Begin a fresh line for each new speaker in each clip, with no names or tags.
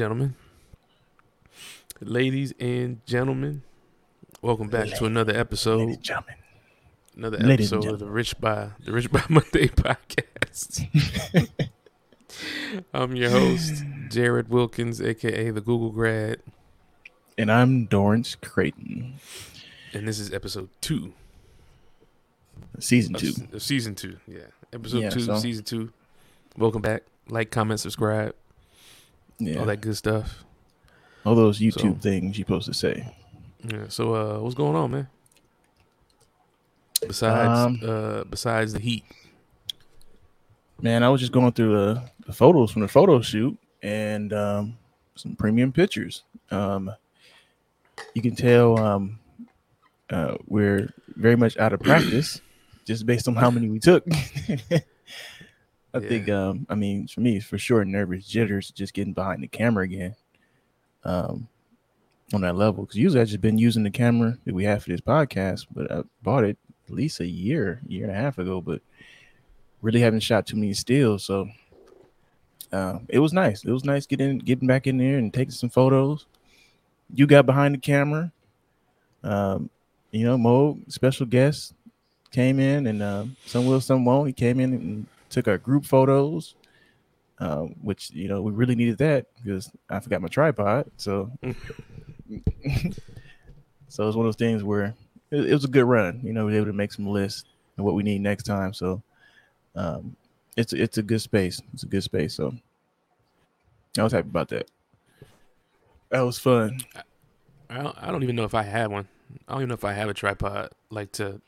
ladies gentlemen, ladies and gentlemen, welcome back to another episode,
gentlemen.
another
Ladies
episode of the Rich by the Rich by Monday podcast. I'm your host, Jared Wilkins, aka the Google grad,
And I'm Dorrance Creighton,
and this is episode two
season two.
s- of season two. Yeah, episode
Yeah,
two,
so-
season two. Welcome back. Like, comment, subscribe,
Yeah,
all that good stuff.
all those YouTube
So-
things you're supposed to say.
Yeah. So, uh, what's going on, man? Besides,
Um,
uh, besides the heat.
Man, I was just going through the, the photos from the photo shoot and um, some premium pictures. Um, you can tell um, uh, we're very much out of practice just based on how many we took. I think, um, I mean, for me, for sure, nervous jitters just getting behind the camera again um, on that level. Because usually I've just been using the camera that we have for this podcast, but I bought it at least a year, year and a half ago, but really haven't shot too many stills. So uh, it was nice. It was nice getting getting back in there and taking some photos. You got behind the camera. Um, you know, Mo, special guest, came in and uh, some will, some won't. He came in and took our group photos, uh, which you know we really needed that because I forgot my tripod. So, so it's one of those things where it, it was a good run. You know, we were able to make some lists and what we need next time. So, um, it's it's a good space. It's a good space. So, I was happy about that. That was fun.
I don't, I don't even know if I have one. I don't even know if I have a tripod like to.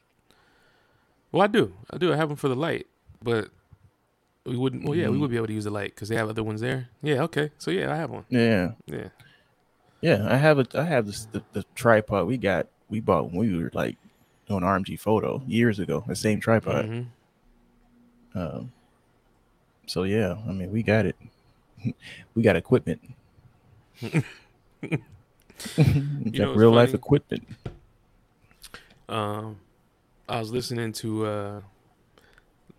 Well, I do. I do. I have one for the light, but we wouldn't. Well, yeah, we
Mhm.
would be able to use the light because they have other ones there. Yeah. Okay. So yeah, I have one.
Yeah.
Yeah.
Yeah, I have a I have this, the the tripod we got we bought when we were like doing RMG photo years ago. The same tripod.
Mhm.
Um, so yeah, I mean we got it. we got equipment. got
it's
real life equipment.
Um, I was listening to uh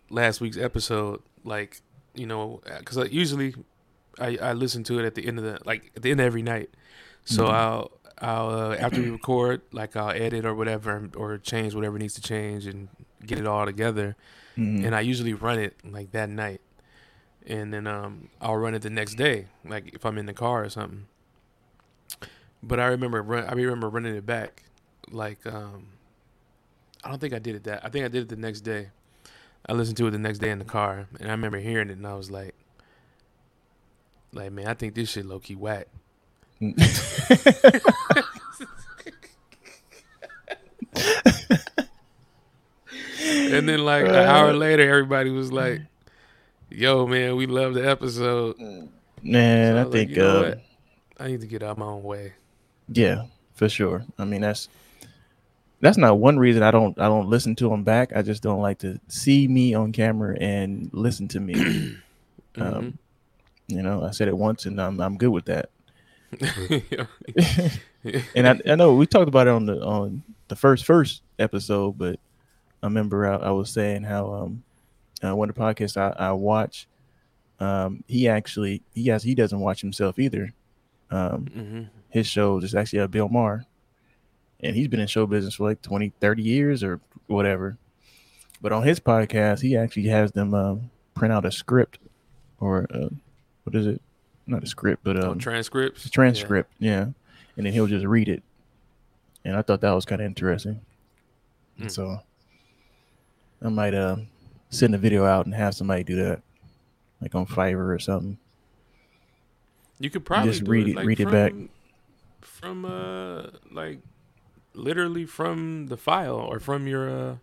last week's episode, like you know, because I, usually I I listen to it at the end of the like at the end of every night. So
Mhm.
I'll I'll uh, after we record, like I'll edit or whatever, or change whatever needs to change and get it all together.
Mhm.
And I usually run it like that night, and then um I'll run it the next day, like if I'm in the car or something. But I remember run, I remember running it back, like um I don't think I did it that. I think I did it the next day. I listened to it the next day in the car, and I remember hearing it, and I was like, like man, I think this shit low key whack. And then like an hour later, everybody was like, "Yo, man, we love the episode."
Man,
So
I
like,
think
you know
uh?
I need to get out my own way.
yeah, for sure. I mean that's that's not one reason I don't I don't listen to them back. I just don't like to see me on camera and listen to me.
Mhm.
um, you know, I said it once and I'm I'm good with that. and I, I know we talked about it on the on the first first episode, but I remember I, I was saying how um uh, one of the podcasts I, I watch, um he actually he has he doesn't watch himself either. Um
Mhm.
his show is actually a Bill Maher, and he's been in show business for like 20, 30 years or whatever. But on his podcast, he actually has them um, print out a script or uh, what is it? Not a script, but
Oh,
um,
transcripts.
a transcript, yeah. And then he'll just read it. And I thought that was kind of interesting.
Mm.
So I might uh, send a video out and have somebody do that, like on Fiverr or something.
You could probably
just read
it,
it-
like,
read it
from,
back.
from uh like literally from the file or from your uh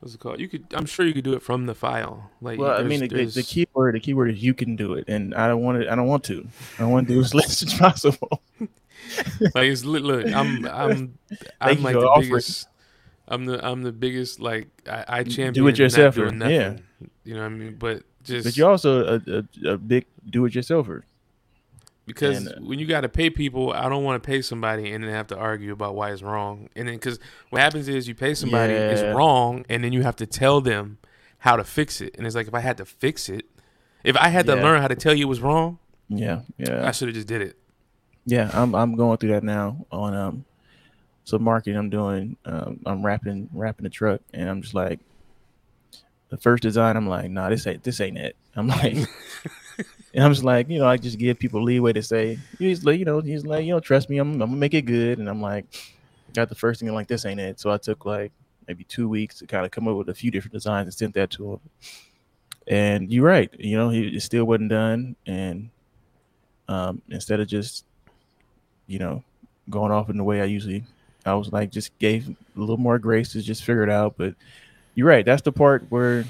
what's it called? You could. I'm sure you could do it from the file. Like
Well, I mean, the, the, keyword, the keyword is you can do it, and I don't want to. I don't want to. I want to do as less as possible.
like it's look i'm i'm i'm like the biggest i'm the i'm the biggest like i, I champion
Do it yourself, yeah.
you know what i mean but just
But you're also a, a, a big do-it-yourselfer.
Because
and, uh,
when you got to pay people i don't want to pay somebody and then have to argue about why it's wrong and then because what happens is you pay somebody it's wrong and then you have to tell them how to fix it and it's like if i had to fix it if i had to
Yeah.
learn how to tell you it was wrong
Yeah, yeah.
I should have just did it.
Yeah, I'm I'm going through that now on um some marketing I'm doing. Um, I'm wrapping wrapping the truck, and I'm just like, the first design, I'm like, nah, this ain't this ain't it. I'm like, and I'm just like, you know, I just give people leeway to say, he's like, you know, he's like, you know, trust me, I'm, I'm gonna make it good, and I'm like, got the first thing, I'm like, this ain't it. So I took like maybe two weeks to kind of come up with a few different designs and sent that to him. And you're right, you know, he it still wasn't done, and um, instead of just, you know, going off in the way I usually, I was like, just gave a little more grace to just figure it out, but you're right. That's the part where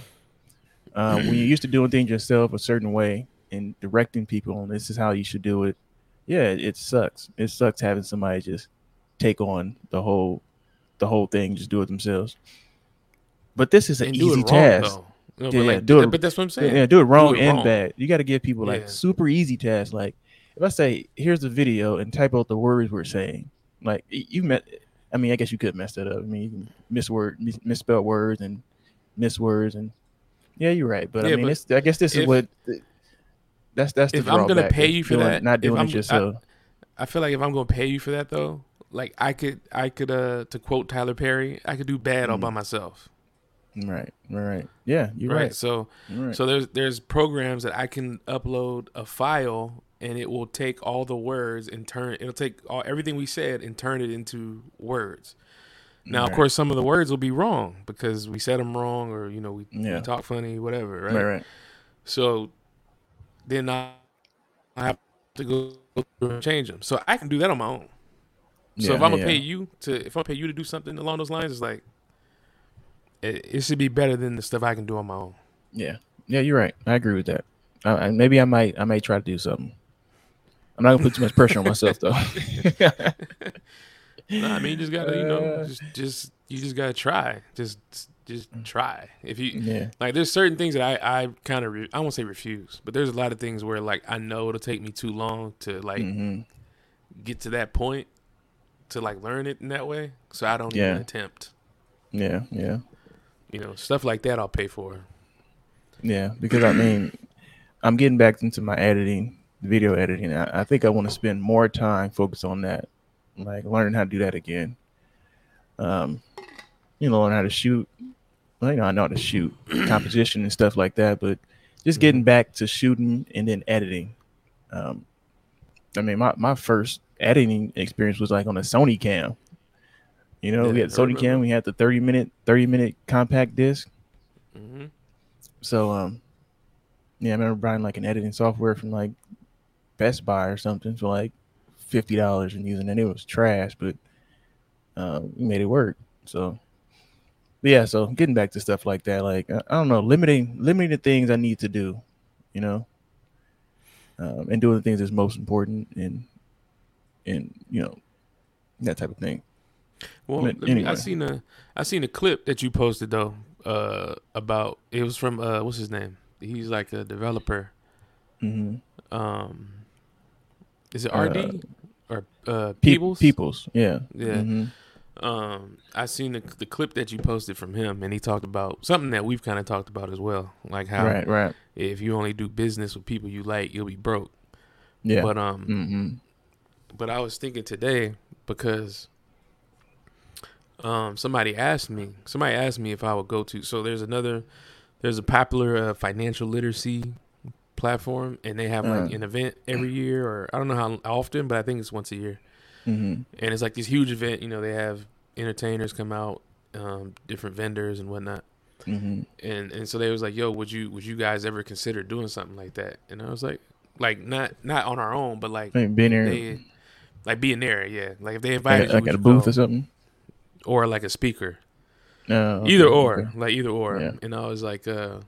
um, when you're used to doing things yourself a certain way and directing people, and this is how you should do it. Yeah, it sucks. It sucks having somebody just take on the whole, the whole thing, just do it themselves. But this is an easy
wrong,
task.
though. No,
Yeah,
but, like,
do it-
but that's what I'm saying.
yeah, do it wrong
it
and
wrong.
bad. You got to give people like
Yeah.
super easy tasks. Like if I say, "Here's the video," and type out the words we're saying, like you met. I mean, I guess you could mess that up. I mean, you can miss word, mis- misspell words, and miss words, and yeah, you're right. But I mean,
but
it's, I guess this is what that's that's the
if I'm gonna pay you for
doing-
that,
not doing it yourself.
I feel like if I'm gonna pay you for that though, like I could, I could, uh, to quote Tyler Perry, I could do bad all
Mm.
by myself.
right, right, yeah, you're
right?
right.
So,
You're right.
so there's there's programs that I can upload a file and it will take all the words and turn. It'll take all everything we said and turn it into words. Now, of course, some of the words will be wrong because we said them wrong, or you know, we, we
Yeah.
talk funny, whatever, right?
right, right,
So then I I have to go through and change them. So I can do that on my own. So
Yeah,
if I'm gonna
yeah.
pay you to, if I pay you to do something along those lines, it's like it, it should be better than the stuff I can do on my own.
Yeah, yeah, you're right. I agree with that. Uh, maybe I might, I may try to do something. I'm not gonna put too much pressure on myself though.
No, I mean you just gotta, you know,
Uh,
just just you just gotta try. Just just try. If you
yeah,
like, there's certain things that I I kind of re- I won't say refuse, but there's a lot of things where like I know it'll take me too long to like
hmm
get to that point to like learn it in that way, so I don't
Yeah.
even attempt.
yeah, yeah,
You know, stuff like that I'll pay for.
yeah. Because I mean, I'm getting back into my editing, video editing. I, I think I want to spend more time focused on that, like learning how to do that again. Um, you know, learn how to shoot. Well, you know, I know how to shoot composition and stuff like that, but just getting back to shooting and then editing. Um, I mean, my, my first editing experience was like on a Sony cam. You know, we had Sony cam. We had the thirty minute, thirty minute compact disc.
hmm
So, um, yeah, I remember buying like an editing software from like Best Buy or something for like fifty dollars and using it. It was trash, but uh, we made it work. So, yeah, so getting back to stuff like that, like I, don't know, limiting limiting the things I need to do, you know, um, and doing the things that's most important, and and you know that type of thing.
Well,
But
let me- I
anyway.
seen a I seen a clip that you posted though uh, about it was from uh, what's his name? He's like a developer.
Mm-hmm.
Um, is it
Uh,
RD or uh,
Pe-
Peebles,
yeah,
Yeah.
Mhm.
Um, I seen the, the clip that you posted from him, and he talked about something that we've kind of talked about as well, like how
right, right,
if you only do business with people you like, you'll be broke.
yeah.
But um,
mm-hmm.
but I was thinking today because um somebody asked me somebody asked me if I would go to so there's another there's a popular uh, financial literacy platform and they have like
Uh.
an event every year or I don't know how often but I think it's once a year
Mm-hmm.
and it's like this huge event you know they have entertainers come out um different vendors and whatnot
Mm-hmm.
and and so they was like yo would you would you guys ever consider doing something like that and I was like like not not on our own but like
being there,
they like being there yeah like if they
like,
invited you
like at a booth
go?
or something.
or like a speaker
No,
either or
okay.
like either or
Yeah.
and i was like uh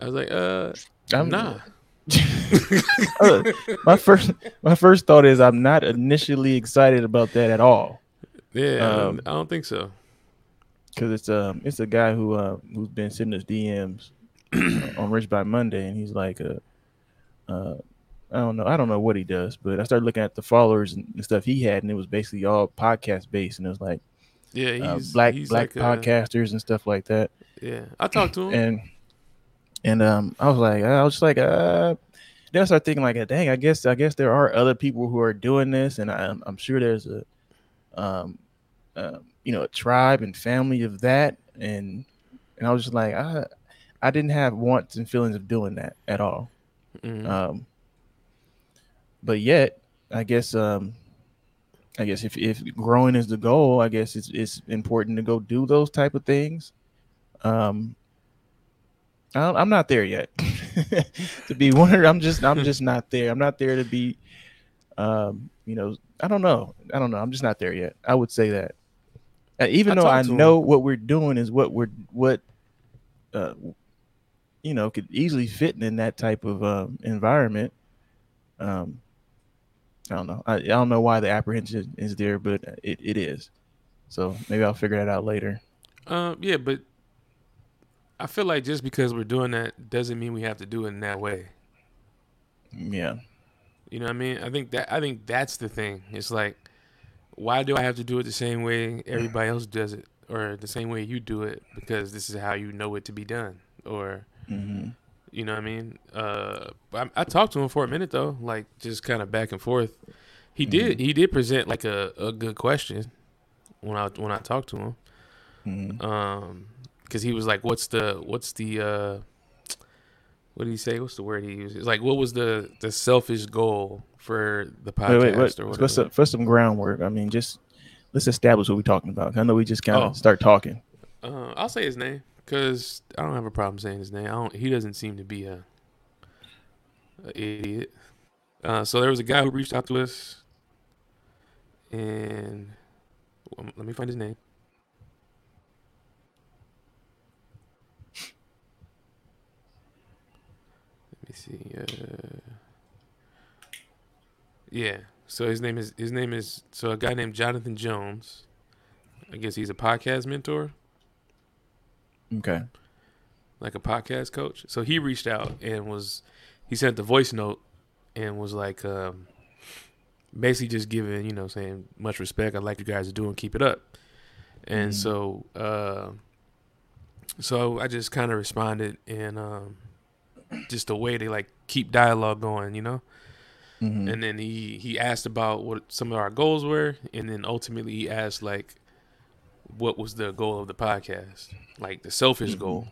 i was like uh
I'm
nah
Uh, my first, my first thought is I'm not initially excited about that at all.
Yeah I,
Um,
don't, I don't think so.
because it's um it's a guy who uh who's been sending us DMs uh, on Rich by Monday, and he's like uh uh I don't know I don't know what he does, but I started looking at the followers and the stuff he had, and it was basically all podcast based, and it was like
yeah
uh,
he's
black
he's
black
like
podcasters and stuff like that.
yeah i talked to him.
And and um I was like I was just like uh then I start thinking like, dang, I guess I guess there are other people who are doing this, and I'm, I'm sure there's a, um, uh, you know, a tribe and family of that, and and I was just like, I, I didn't have wants and feelings of doing that at all.
Mhm.
Um, but yet, I guess, um, I guess if if growing is the goal, I guess it's it's important to go do those type of things. Um, I'm not there yet. to be one, I'm just I'm just not there. I'm not there to be, um, you know, I don't know. I don't know. I'm just not there yet. I would say that. Uh, even
I
though I
talked to him.
know what we're doing is what we're what, uh, you know, could easily fit in that type of um, environment. Um, I don't know. I, I don't know why the apprehension is there, but it, it is. So maybe I'll figure that out later.
Um, yeah, but I feel like just because we're doing that doesn't mean we have to do it in that way.
Yeah.
You know what I mean? I think that I think that's the thing. It's like, why do I have to do it the same way everybody else does it, or the same way you do it? Because this is how you know it to be done, or
hmm
you know what I mean? Uh, I, I talked to him for a minute though, like just kind of back and forth. He did he did present like a, a good question when I when I talked to him.
hmm
um because he was like what's the what's the uh what did he say what's the word he used it's like what was the the selfish goal for the podcast
Wait, wait, wait.
or
Let's some, for some groundwork. I mean, just let's establish what we're talking about. I know we just kind of
Oh.
start talking.
uh, i'll say his name because i don't have a problem saying his name i don't he doesn't seem to be a, a idiot uh so there was a guy who reached out to us and um, let me find his name see. Uh, yeah. So his name is his name is so a guy named Jonathan Jones. I guess he's a podcast mentor,
Okay.
like a podcast coach. So he reached out and was he sent the voice note and was like um, basically just giving you know saying much respect. I like you guys are doing. Keep it up. And
Mhm.
so uh, so I just kind of responded and um, just the way they like keep dialogue going, you know.
hmm
and then he he asked about what some of our goals were and then ultimately he asked like what was the goal of the podcast like the selfish
Mhm.
goal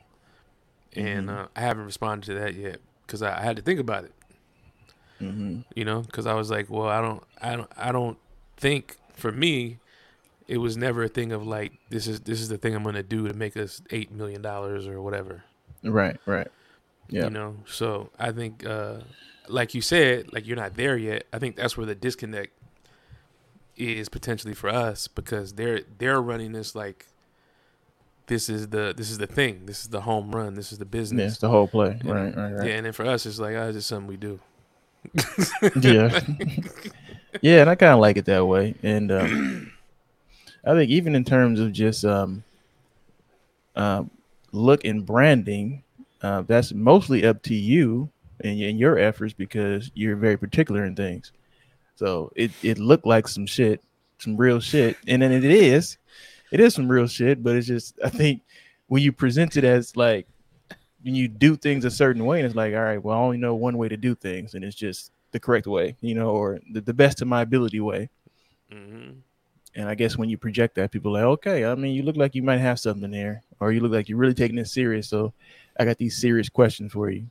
and
Mhm.
uh, i haven't responded to that yet because I, I had to think about it
hmm
you know because i was like well i don't i don't i don't think for me it was never a thing of like this is this is the thing i'm gonna do to make us eight million dollars or whatever
Right. Right. Yeah.
you know so i think uh like you said like you're not there yet i think that's where the disconnect is potentially for us because they're they're running this like this is the this is the thing this is the home run this is the
Yeah.
business
It's the whole play.
Yeah.
Right. Right.
yeah
Right.
and then for us it's like oh, it's just something we do
Yeah. yeah. And I kind of like it that way. And um, I think even in terms of just um, um, look and branding, uh, that's mostly up to you and, and your efforts because you're very particular in things. So it, it looked like some shit, some real shit. And then it is, it is some real shit, but it's just, I think when you present it as like, when you do things a certain way, and it's like, all right, well, I only know one way to do things, and it's just the correct way, you know, or the, the best of my ability way.
hmm
And I guess when you project that, people are like, okay, I mean, you look like you might have something there, or you look like you're really taking this serious. So I got these serious questions for you.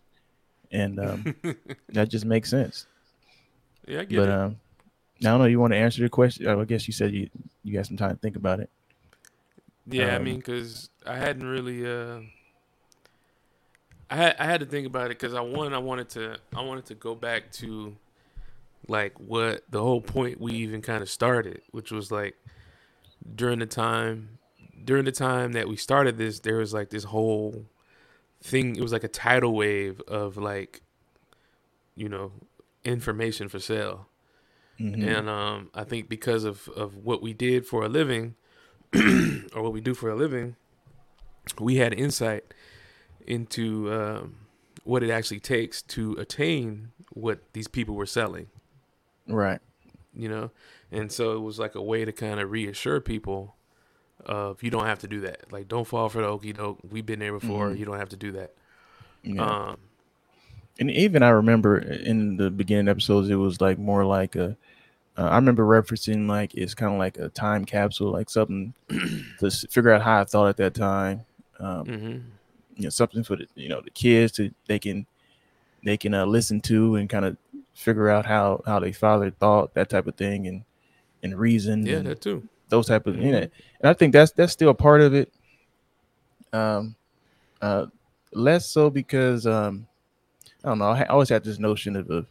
And um, that just makes sense.
yeah i get
But
it
um, I don't know. You want to answer the question? I guess you said you you got some time to think about it.
yeah i
um,
mean because i hadn't really uh I had I had to think about it because I one I wanted to I wanted to go back to like what the whole point we even kind of started, which was like during the time during the time that we started this, there was like this whole thing. It was like a tidal wave of like you know information for sale,
Mhm.
and um I think because of of what we did for a living or what we do for a living, we had insight into um, what it actually takes to attain what these people were selling,
Right.
you know? And so it was like a way to kind of reassure people of you don't have to do that. Like, don't fall for the okey doke. We've been there before.
Mhm.
You don't have to do that.
Yeah.
Um,
and even I remember in the beginning episodes, it was like more like a. Uh, I remember referencing like it's kind of like a time capsule, like something to s- figure out how I thought at that time. Um,
Mm-hmm.
you know, something for the you know the kids to they can they can uh, listen to and kind of figure out how how their father thought that type of thing and and reason
Yeah,
and
that too.
Those type of you know
Mhm.
and i think that's that's still a part of it um uh less so because um i don't know i always had this notion of, of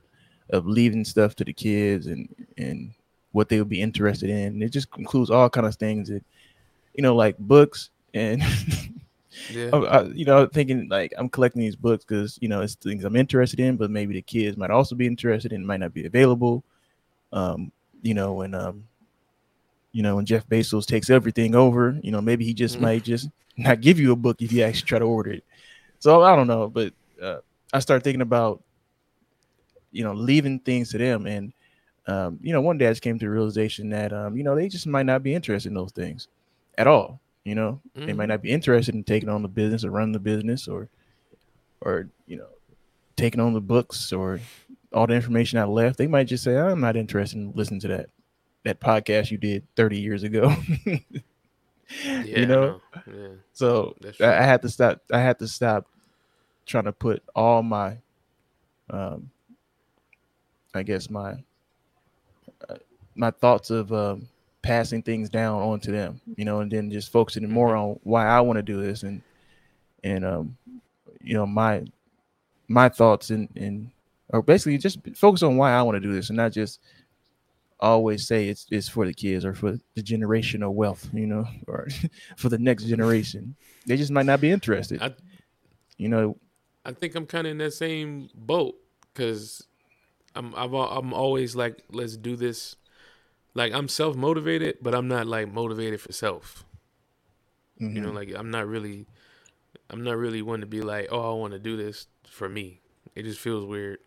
of leaving stuff to the kids and and what they would be interested in and it just includes all kind of things that you know like books and
Yeah.
I, I, you know thinking like i'm collecting these books because you know it's things i'm interested in but maybe the kids might also be interested in might not be available um you know when um you know when jeff bezos takes everything over you know maybe he just
Mhm.
might just not give you a book if you actually try to order it so i don't know but uh, i start thinking about you know leaving things to them and um you know one day i just came to the realization that um you know they just might not be interested in those things at all you know they might
Mhm.
not be interested in taking on the business or running the business or or you know taking on the books or all the information I left. They might just say, I'm not interested in listening to that that podcast you did 30 years ago.
Yeah.
you know?
Yeah.
So I. I had to stop I had to stop trying to put all my um I guess my uh, my thoughts of um passing things down onto them, you know, and then just focusing more on why I want to do this and and um you know my my thoughts and and or basically just focus on why I want to do this and not just always say it's it's for the kids or for the generational wealth, you know, or for the next generation. They just might not be interested.
I
You know,
I think I'm kind of in that same boat because I'm I've, I'm always like let's do this. Like I'm self motivated, but I'm not like motivated for self. You know,
mhm,
like I'm not really, I'm not really one to be like, oh, I want to do this for me. It just feels weird.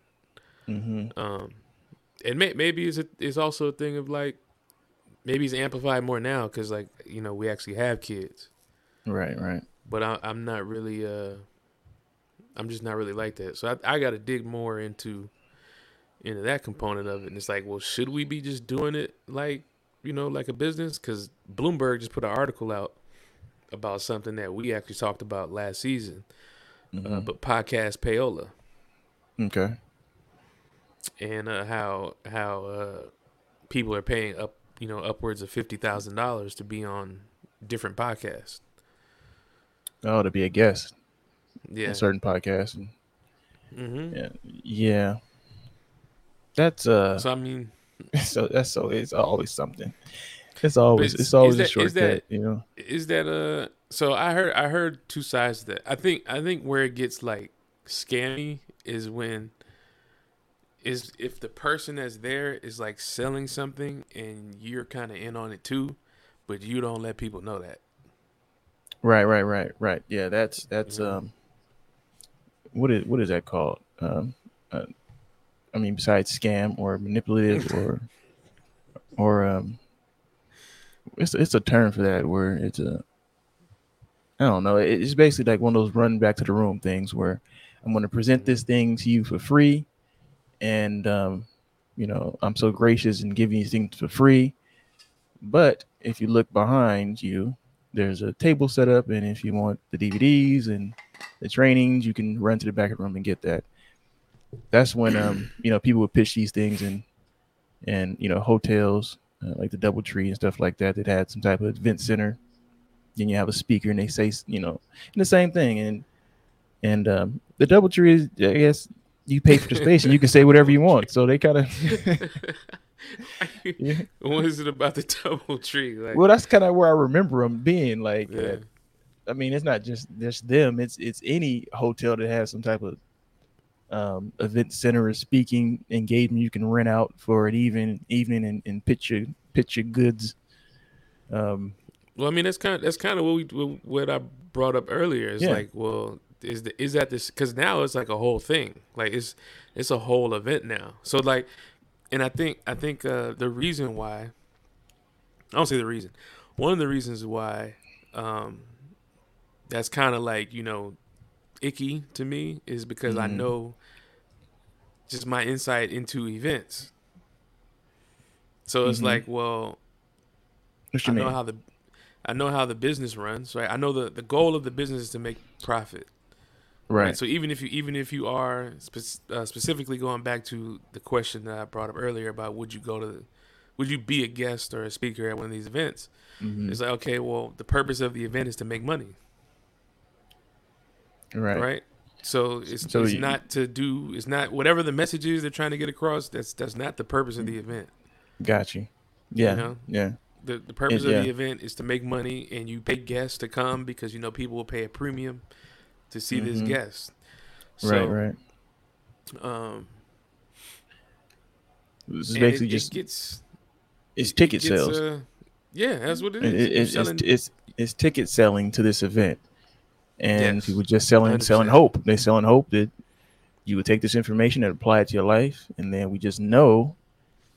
mhm,
Um, and may, maybe it's a, it's also a thing of like, maybe it's amplified more now because like you know we actually have kids,
right, right.
but I, I'm not really uh, I'm just not really like that. So I, I got to dig more into into that component of it. And it's like, well, should we be just doing it like you know like a business? Because Bloomberg just put an article out about something that we actually talked about last season, uh,
mhm.
but podcast payola
okay.
And uh, how how uh, people are paying up you know upwards of fifty thousand dollars to be on different podcasts.
Oh, to be a guest
Yeah.
in certain podcasts. And,
hmm
yeah, yeah. That's uh,
So I mean,
so that's so it's always something. It's always
it's-
it's always
is
a shortcut,
that-
you know.
is that uh? So I heard I heard two sides to that. I think I think where it gets like scammy is when is if the person that's there is like selling something and you're kind of in on it too, but you don't let people know that.
Right, right, right, right. Yeah, that's that's
Yeah.
um what is what is that called? Um uh, I mean besides scam or manipulative or or um it's it's a term for that where it's a I don't know. it- It's basically like one of those run back to the room things where I'm going to present this thing to you for free and um you know, I'm so gracious and giving you things for free. But if you look behind you, there's a table set up, and if you want the DVDs and the trainings, you can run to the back of the room and get that. That's when um you know people would pitch these things and and you know hotels uh, like the DoubleTree and stuff like that that had some type of event center. Then you have a speaker and they say you know and the same thing and and um, the DoubleTree is I guess you pay for the space and you can say whatever you want. So they kind of yeah.
what is it about the double tree? Like,
well that's kind of where I remember them being like. uh. I mean, it's not just just them. It's it's any hotel that has some type of um, event center or speaking engagement you can rent out for an even evening and, and pitch your pitch your goods. Um,
Well, I mean, that's kind of that's kind of what we what I brought up earlier. It's
Yeah.
like, well, is the, is that this? Because now it's like a whole thing. Like it's it's a whole event now. So like, and I think I think uh, the reason why I don't say the reason. One of the reasons why um, that's kind of like you know icky to me is because I
Mhm.
know just my insight into events. So it's
Mhm.
like, well, I know
mean?
how the I know how the business runs, right? I know the the goal of the business is to make profit.
Right.
So even if you even if you are spe- uh, specifically going back to the question that I brought up earlier about would you go to, would you be a guest or a speaker at one of these events?
Mhm.
It's like okay, well, the purpose of the event is to make money,
Right.
right? So it's,
So
it's
you-
not to do it's not whatever the message is they're trying to get across. That's that's not the purpose of the event.
Got you. Yeah.
know?
Yeah.
The the purpose
yeah.
of the event is to make money, and you pay guests to come because you know people will pay a premium to see this
Mhm.
guest.
right.
So,
Right.
Um,
This is basically
it,
just
it gets
it's
it
ticket
gets,
sales.
uh, yeah, that's what it
It-
is.
it- it's, it's, it's it's ticket selling to this event, and
Yes.
people just selling selling
100%.
hope. They're selling hope that you would take this information and apply it to your life, and then we just know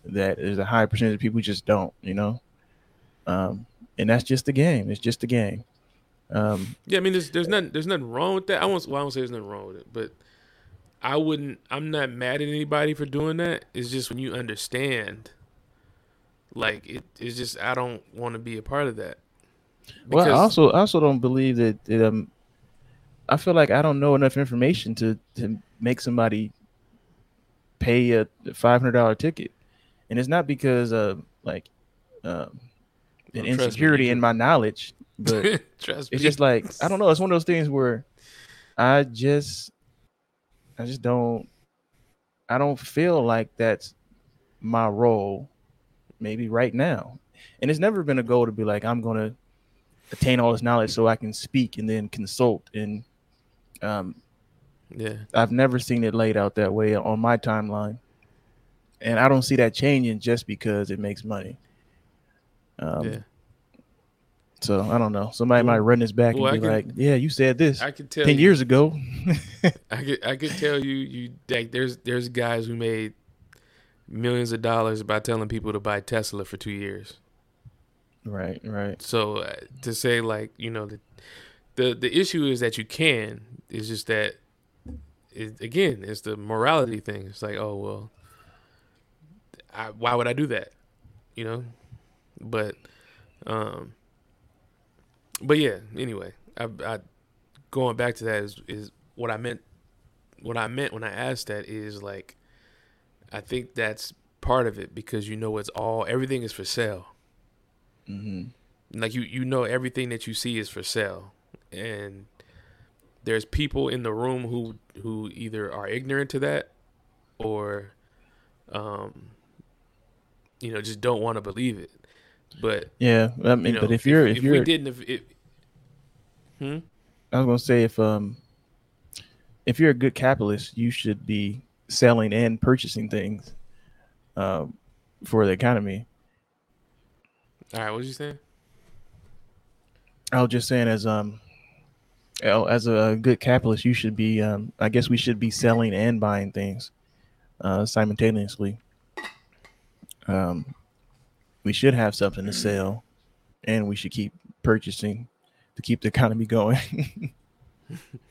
that there's a high percentage of people who just don't. You know, um, and that's just the game. It's just the game. Um,
yeah, I mean, there's there's nothing there's nothing wrong with that. I won't well, I won't say there's nothing wrong with it, but I wouldn't. I'm not mad at anybody for doing that. It's just when you understand, like it. It's just I don't want to be a part of that.
well, I also I also don't believe that. that um, I feel like I don't know enough information to to make somebody pay a five hundred dollar ticket, and it's not because of like um, an insecurity in my knowledge, but
Trust
it's
me.
just like I don't know. It's one of those things where I just I just don't I don't feel like that's my role maybe right now. And it's never been a goal to be like I'm going to attain all this knowledge so I can speak and then consult and um
yeah.
I've never seen it laid out that way on my timeline. And I don't see that changing just because it makes money. Um,
yeah.
So I don't know. Somebody might run this back
well,
and be
can-
like, "Yeah, you said this
I could tell
ten
you,
years ago."
I could I could tell you you like there's there's guys who made millions of dollars by telling people to buy Tesla for two years.
right, right.
So uh, to say like you know the the the issue is that you can. It's just that it, again it's the morality thing. It's like oh well, I, why would I do that? You know, but um, but yeah. Anyway, I, I going back to that is is what I meant. What I meant when I asked that is like, I think that's part of it because you know it's all everything is for sale
hmm
like you you know everything that you see is for sale and there's people in the room who who either are ignorant to that or um you know just don't want to believe it but
Yeah, I mean,
you know
but if you're if,
if,
you're,
we didn't if it hmm
I was gonna say if um if you're a good capitalist, you should be selling and purchasing things um for the economy.
all right what was you saying
I was just saying, as um, oh, as a good capitalist, you should be. Um, I guess we should be selling and buying things uh, simultaneously. Um, we should have something to sell, and we should keep purchasing to keep the economy going.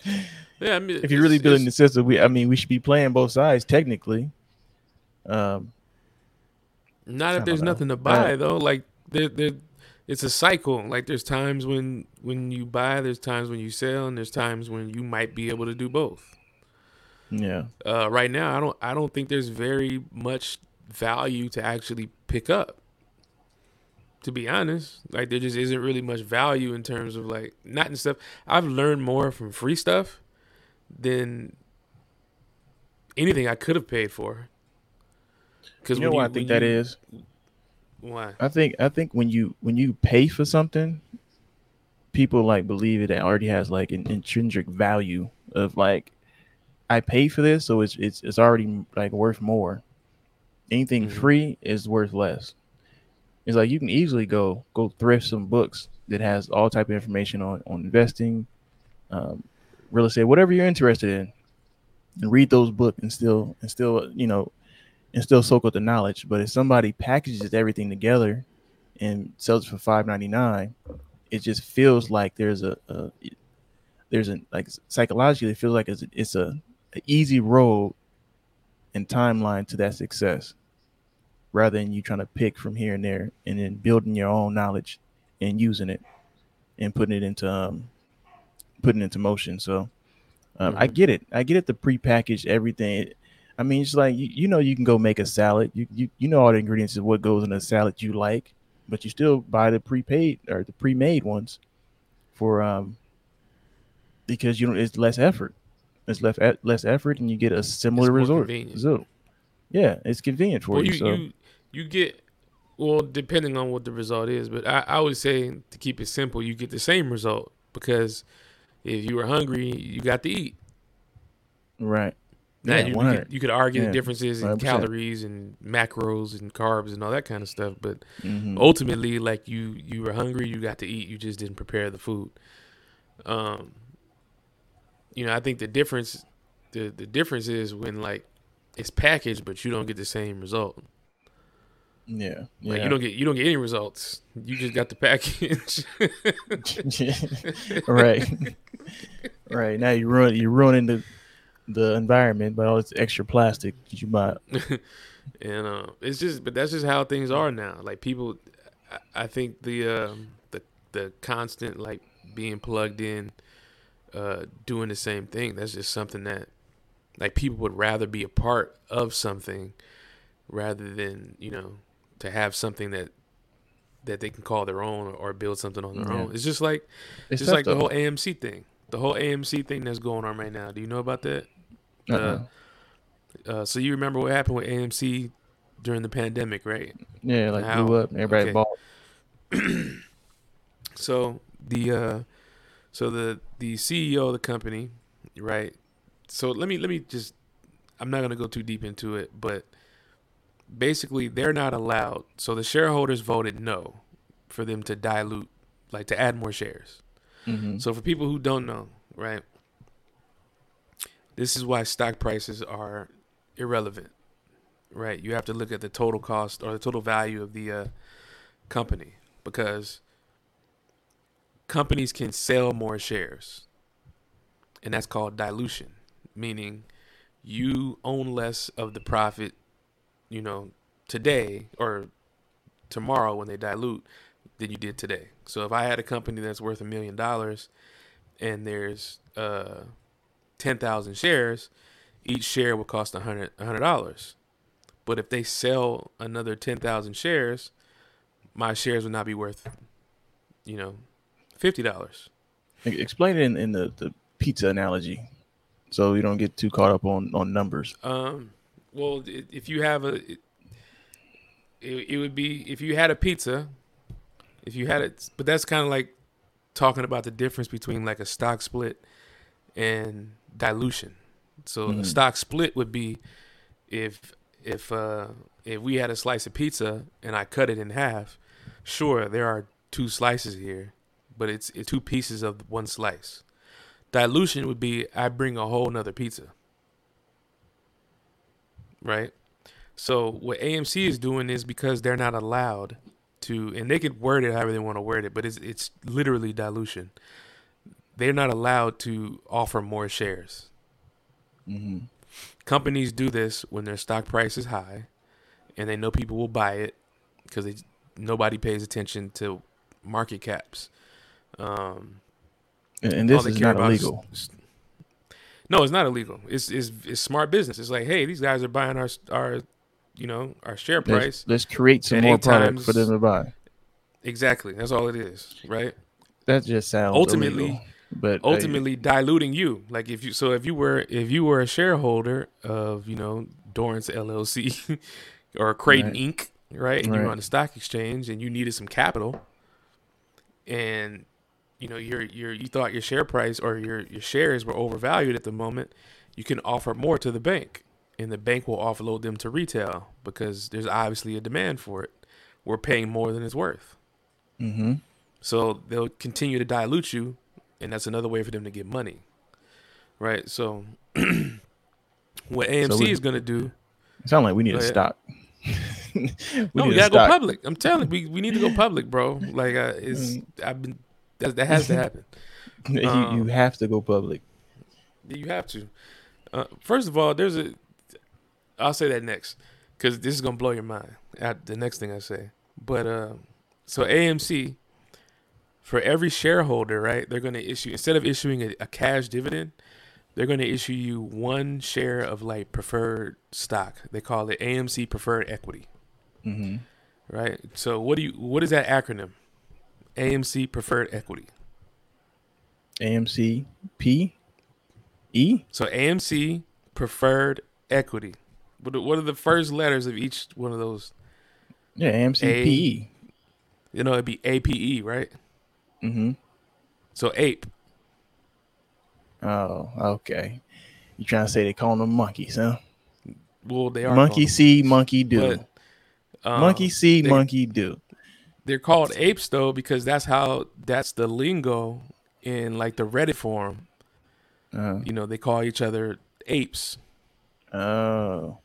yeah i mean
if you're really building the system, we. I mean, we should be playing both sides technically. Um,
Not if there's
know.
nothing to
Uh,
buy though. Like there, there, it's a cycle. Like there's times when when you buy, there's times when you sell, and there's times when you might be able to do both.
yeah,
Uh, right now, I don't I don't think there's very much value to actually pick up. To be honest, like there just isn't really much value in terms of like not in stuff. I've learned more from free stuff than anything I could have paid for. Because
you know why I think that is.
why
I think I think when you when you pay for something, people like believe it already has like an intrinsic value of like I pay for this, so it's it's it's already like worth more. Anything
Mhm.
free is worth less. It's like you can easily go go thrift some books that has all type of information on on investing, um, real estate, whatever you're interested in, and read those books and still and still you know and still soak up the knowledge. But if somebody packages everything together and sells it for five ninety nine, it just feels like there's a, a there's a like psychologically it feels like it's it's a, a easy road and timeline to that success rather than you trying to pick from here and there and then building your own knowledge and using it and putting it into um, putting it into motion. So um, I
Mhm.
get it. I get it. The prepackaged everything. I mean, it's like you, you know you can go make a salad. You, you you know all the ingredients of what goes in a salad you like, but you still buy the prepaid or the pre-made ones for um because you know it's less effort. It's less less effort, and you get a similar result. result. Yeah, it's convenient for
well,
you.
you,
so
you you get well depending on what the result is, but I, I would say to keep it simple, you get the same result because if you were hungry, you got to eat.
right.
Now
Yeah,
you, you could, you could argue
Yeah,
the differences in
100%.
calories and macros and carbs and all that kind of stuff, but
Mhm.
ultimately, like you you were hungry, you got to eat. You just didn't prepare the food. Um, you know, I think the difference the the difference is when like it's packaged, but you don't get the same result.
Yeah. Yeah.
Like you don't get you don't get any results. You just got the package.
right. right. Now you ruin you're ruining the the environment by all this extra plastic that you buy.
and uh, it's just, but that's just how things are now. Like people, I, I think the um, the the constant like being plugged in, uh, doing the same thing. That's just something that like people would rather be a part of something rather than you know to have something that that they can call their own or, build something on their
Yeah.
own. It's just like
It's
just like the whole AMC thing. The whole AMC thing that's going on right now. Do you know about that?
though. Uh-uh.
Uh, so you remember what happened with AMC during the pandemic, right?
yeah, like
how-
blew up. Everybody
okay.
bought.
So the uh, so the the CEO of the company, right? So let me let me just I'm not gonna go too deep into it, but basically they're not allowed. So the shareholders voted no for them to dilute, like to add more shares.
Mhm.
So for people who don't know, right? This is why stock prices are irrelevant, right? You have to look at the total cost or the total value of the uh, company because companies can sell more shares, and that's called dilution, meaning you own less of the profit, you know, today or tomorrow when they dilute than you did today. So if I had a company that's worth a million dollars and there's uh 10,000 shares, each share will cost a hundred a hundred dollars. But if they sell another 10,000 shares, my shares would not be worth, you know, fifty dollars.
E- Explain it in, in the, the pizza analogy, so you don't get too caught up on on numbers.
Um, well, if you have a, it, it, would be if you had a pizza, if you had it, but that's kind of like talking about the difference between like a stock split and dilution. So a
Mhm.
stock split would be if if uh if we had a slice of pizza and I cut it in half, sure there are two slices here, but it's, it's two pieces of one slice. Dilution would be I bring a whole nother pizza. Right? So what AMC is doing is because they're not allowed to and they could word it however they want to word it, but it's it's literally dilution. They're not allowed to offer more shares.
hmm
Companies do this when their stock price is high and they know people will buy it because they nobody pays attention to market caps. Um,
And, and this is not illegal.
s- no, it's not illegal. It's, it's it's smart business. It's like, hey, these guys are buying our our, you know, our share price.
Let's, let's create some more
eight
product for them to buy.
Exactly. That's all it is, right?
That just sounds
Ultimately-
illegal. But uh,
Ultimately, diluting you. Like if you, so if you were if you were a shareholder of you know Dorrance LLC or Creighton
Right.
Inc. Right, and
you're
on the stock exchange and you needed some capital, and you know your your you thought your share price or your your shares were overvalued at the moment, you can offer more to the bank, and the bank will offload them to retail because there's obviously a demand for it. We're paying more than it's worth.
hmm
So they'll continue to dilute you, and that's another way for them to get money. Right? So what AMC
we-
is going to do,
it sounds like we need
to
stop. we
no, we got to go public. I'm telling you, we, we need to go public, bro. Like, uh, it's,
Mm.
I've been, that, that has to happen.
you, you
Um,
have to go public.
You have to. Uh, first of all, there's a, I'll say that next because this is gonna blow your mind. At the next thing I say, but uh, so AMC for every shareholder, right? They're gonna issue instead of issuing a, a cash dividend, they're gonna issue you one share of like preferred stock. They call it AMC preferred equity,
Mm-hmm.
right? So what do you? What is that acronym? AMC preferred equity.
AMC P E.
So AMC preferred equity. What are, what are the first letters of each one of those?
Yeah, AMC
A-
P E.
You know, it'd be APE, right?
Mm-hmm.
So ape.
Oh, okay. You trying to say they calling them monkeys, huh?
Well, they are
Monkey see, monkey do.
but, um,
monkey see,
they-
monkey do.
They're called apes though because that's how that's the lingo in like the Reddit forum.
Uh,
You know, they call each other apes.
oh,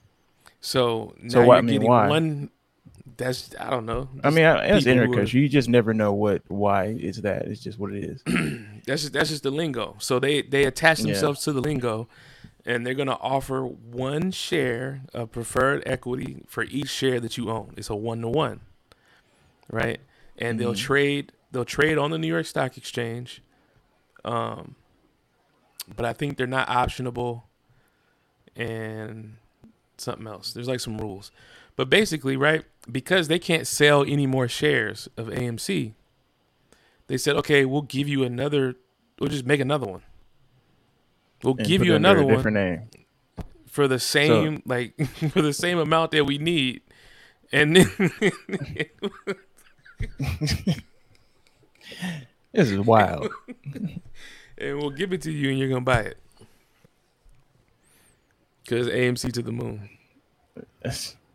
So now
So
you're
I mean,
getting
why?
one. That's I don't know.
I mean, it's interesting because you just never know what why is that. It's just what it is.
That's just that's just the lingo. So they they attach
Yeah.
themselves to the lingo, and they're gonna offer one share of preferred equity for each share that you own. It's a one to one, right? And they'll
Mhm.
trade they'll trade on the New York Stock Exchange, um, but I think they're not optionable, and something else. There's like some rules, but basically, right? Because they can't sell any more shares of AMC they said, okay, we'll give you another. We'll just make another one. We'll
And
give you
it under a
another one
different name.
for the same like for the same amount that we need, and then
This is wild.
and we'll give it to you, and you're gonna buy it because AMC to the moon.
That's-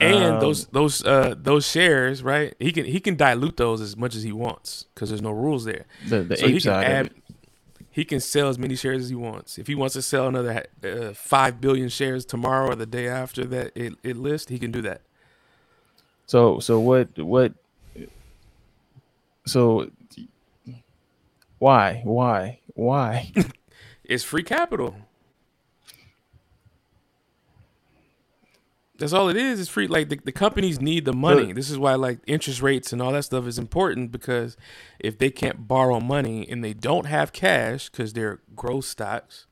And
Um,
those those uh those shares, right? He can he can dilute those as much as he wants because there's no rules there.
the the
so he can add, he can sell as many shares as he wants. If he wants to sell another uh, five billion shares tomorrow or the day after that it, it lists, he can do that.
So so what what? So why why why?
It's free capital. That's all it is. It's free. Like the, the companies need the money.
But-
this is why like interest rates and all that stuff is important because if they can't borrow money and they don't have cash because they're growth stocks,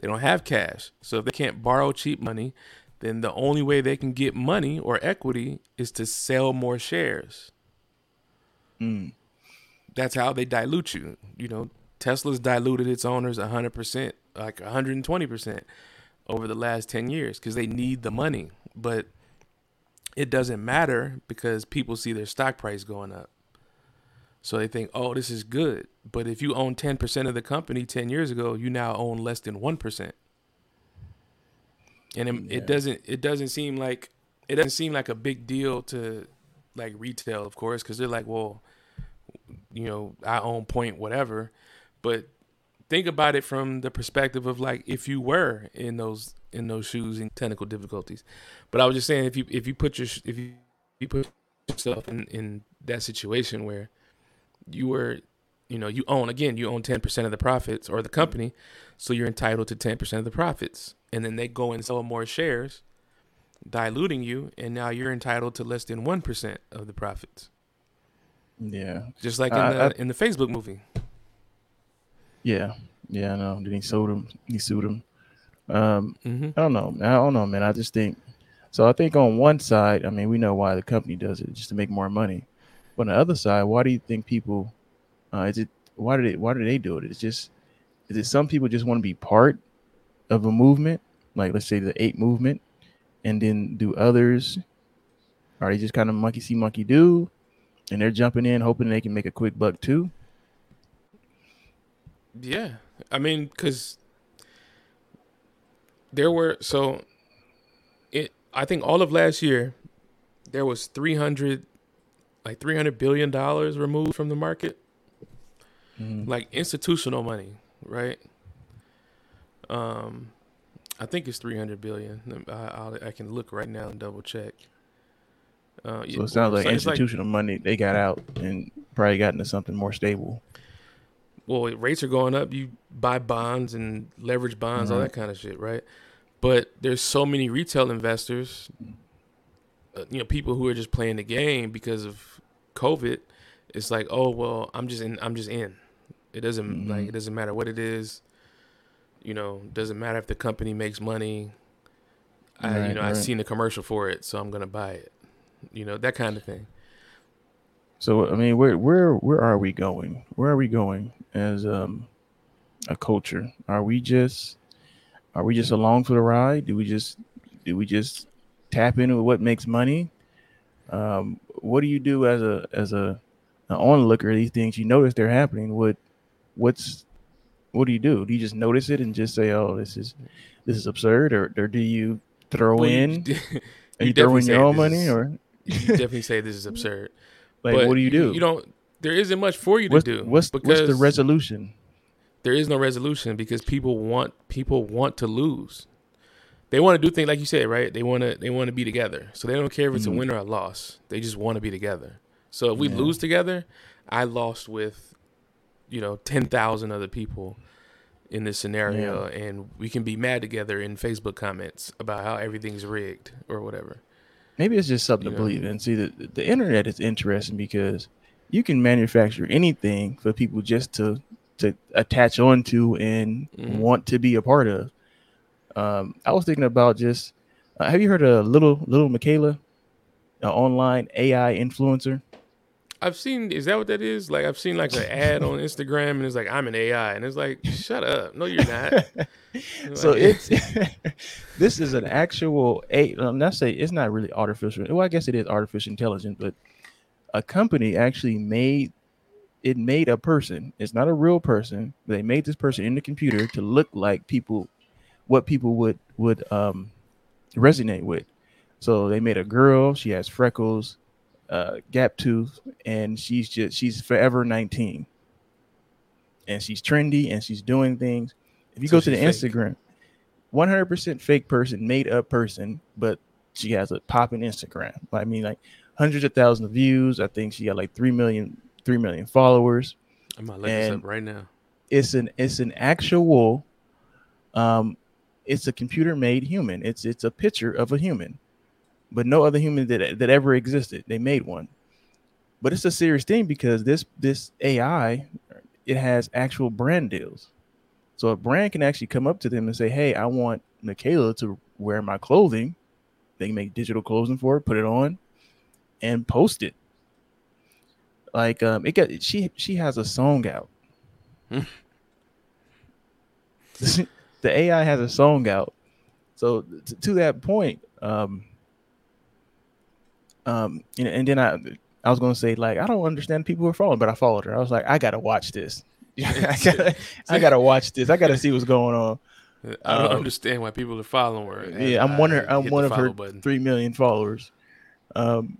they don't have cash. So if they can't borrow cheap money, then the only way they can get money or equity is to sell more shares.
Mm.
That's how they dilute you. You know, Tesla's diluted its owners 100%, like 120% over the last 10 years because they need the money. But it doesn't matter because people see their stock price going up. So they think, oh, this is good. But if you own 10% of the company 10 years ago, you now own less than 1%. And it,
Yeah.
it doesn't it doesn't seem like it doesn't seem like a big deal to like retail, of course, because they're like, well, you know, I own point whatever. But think about it from the perspective of like if you were in those in those shoes in technical difficulties. But I was just saying if you if you put your if you, you put yourself in in that situation where you were you know you own again you own 10% of the profits or the company so you're entitled to 10% of the profits and then they go and sell more shares diluting you and now you're entitled to less than 1% of the profits
Yeah
just like in
I-
the
I-
in the Facebook movie
yeah yeah. I know. Then he sued him. He sued him. Um,
hmm
I don't know. I don't know, man. I just think so. I think on one side, I mean, we know why the company does it, just to make more money. But on the other side, why do you think people? Uh, is it why do they why do they do it? It's just is it some people just want to be part of a movement, like let's say the eight movement, and then do others? Are they just kind of monkey see monkey do, and they're jumping in hoping they can make a quick buck too?
Yeah, I mean, because there were so it. I think all of last year there was three hundred, like three hundred billion dollars removed from the market,
Mhm.
like institutional money, right? Um, I think it's three hundred billion. I, I'll, I can look right now and double check. Uh,
So it sounds like
it's
institutional money they got out and probably got into something more stable.
well, rates are going up. You buy bonds and leverage bonds, all
Mhm.
that kind of shit, right? But there's so many retail investors, uh, you know, people who are just playing the game because of COVID. It's like, oh well, I'm just in. I'm just in. It doesn't
Mhm.
like it doesn't matter what it is. You know, doesn't matter if the company makes money. I you
Right,
know I've seen the commercial for it, so I'm gonna buy it. You know that kind of thing.
So I mean, where where where are we going? Where are we going as um a culture? Are we just are we just along for the ride? Do we just do we just tap into what makes money? Um, what do you do as a as a an onlooker? These things you notice they're happening. What what's what do you do? Do you just notice it and just say, "Oh, this is this is absurd," or or do you throw
Well,
in?
you
Are you throwing your own money,
is-
or
you definitely say this is absurd.
like
but
what do you do?
You don't. There isn't much for you to do.
what's what's the resolution?
There is no resolution because people want people want to lose. They want to do things like you said, right? They want to they want to be together. So they don't care if it's
Mhm.
a win or a loss. They just want to be together. So if we
Yeah.
lose together, I lost with, you know, ten thousand other people in this scenario, and we can be mad together in Facebook comments about how everything's rigged or whatever.
Maybe it's just something
You
to believe in. See, the, the internet is interesting because you can manufacture anything for people just to to attach onto and
Mhm.
want to be a part of. Um, I was thinking about just uh, have you heard of little little Miquela, an online AI influencer?
I've seen is that what that is? Like I've seen like an ad on Instagram and it's like I'm an AI and it's like shut up. No you're not.
so it's this is an actual a um, not say it's not really artificial well i guess it is artificial intelligence but a company actually made it made a person it's not a real person they made this person in the computer to look like people what people would would um resonate with so they made a girl she has freckles uh gap tooth and she's just she's forever 19 and she's trendy and she's doing things. If you
So
go to the
fake.
instagram 100% fake person made up person but she has a popping instagram. I mean like hundreds of thousands of views. I think she got like 3 million 3 million followers.
I'm gonna look this
and-
up right now.
it's an it's an actual um it's a computer made human. It's it's a picture of a human but no other human that that ever existed. They made one. But it's a serious thing because this this ai it has actual brand deals. So a brand can actually come up to them and say hey i want miquela to wear my clothing. They can make digital clothing for it put it on and post it. Like um it got she she has a song out. The AI has a song out. So t- to that point, um, um, and, and then I, I was gonna say like I don't understand people who are following, but I followed her. I was like, I gotta watch this. I gotta, I gotta watch this. I gotta see what's going on.
I don't
um,
understand why people are following her.
Yeah, I'm one. of-
I
I'm one of her
button.
three million followers. Um,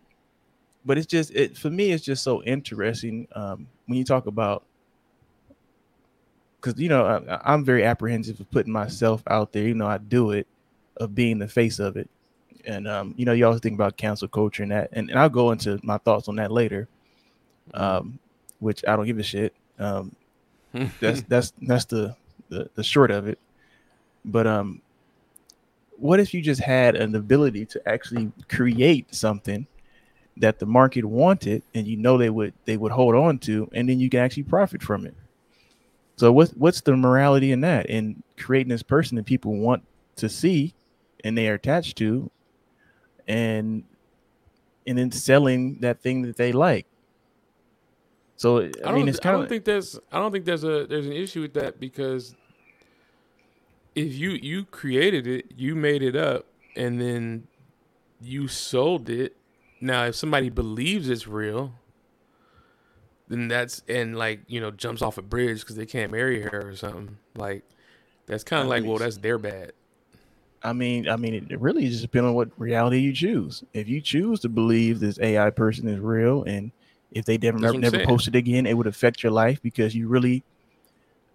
but it's just it for me. It's just so interesting um, when you talk about because you know I, I'm very apprehensive of putting myself out there. You know, I do it of being the face of it, and um, you know, you always think about cancel culture and that, and, and I'll go into my thoughts on that later. Um, which I don't give a shit. Um, that's that's that's the, the the short of it but um what if you just had an ability to actually create something that the market wanted and you know they would they would hold on to and then you can actually profit from it so what's what's the morality in that in creating this person that people want to see and they are attached to and and then selling that thing that they like so i,
I,
mean
don't,
it's
I don't think there's I don't think there's a there's an issue with that because if you you created it, you made it up, and then you sold it. Now, if somebody believes it's real, then that's and like you know jumps off a bridge because they can't marry her or something like that's kind of like well that's their bad.
I mean, I mean, it really just depends on what reality you choose. If you choose to believe this AI person is real, and if they never
That's
never posted again, it would affect your life because you really,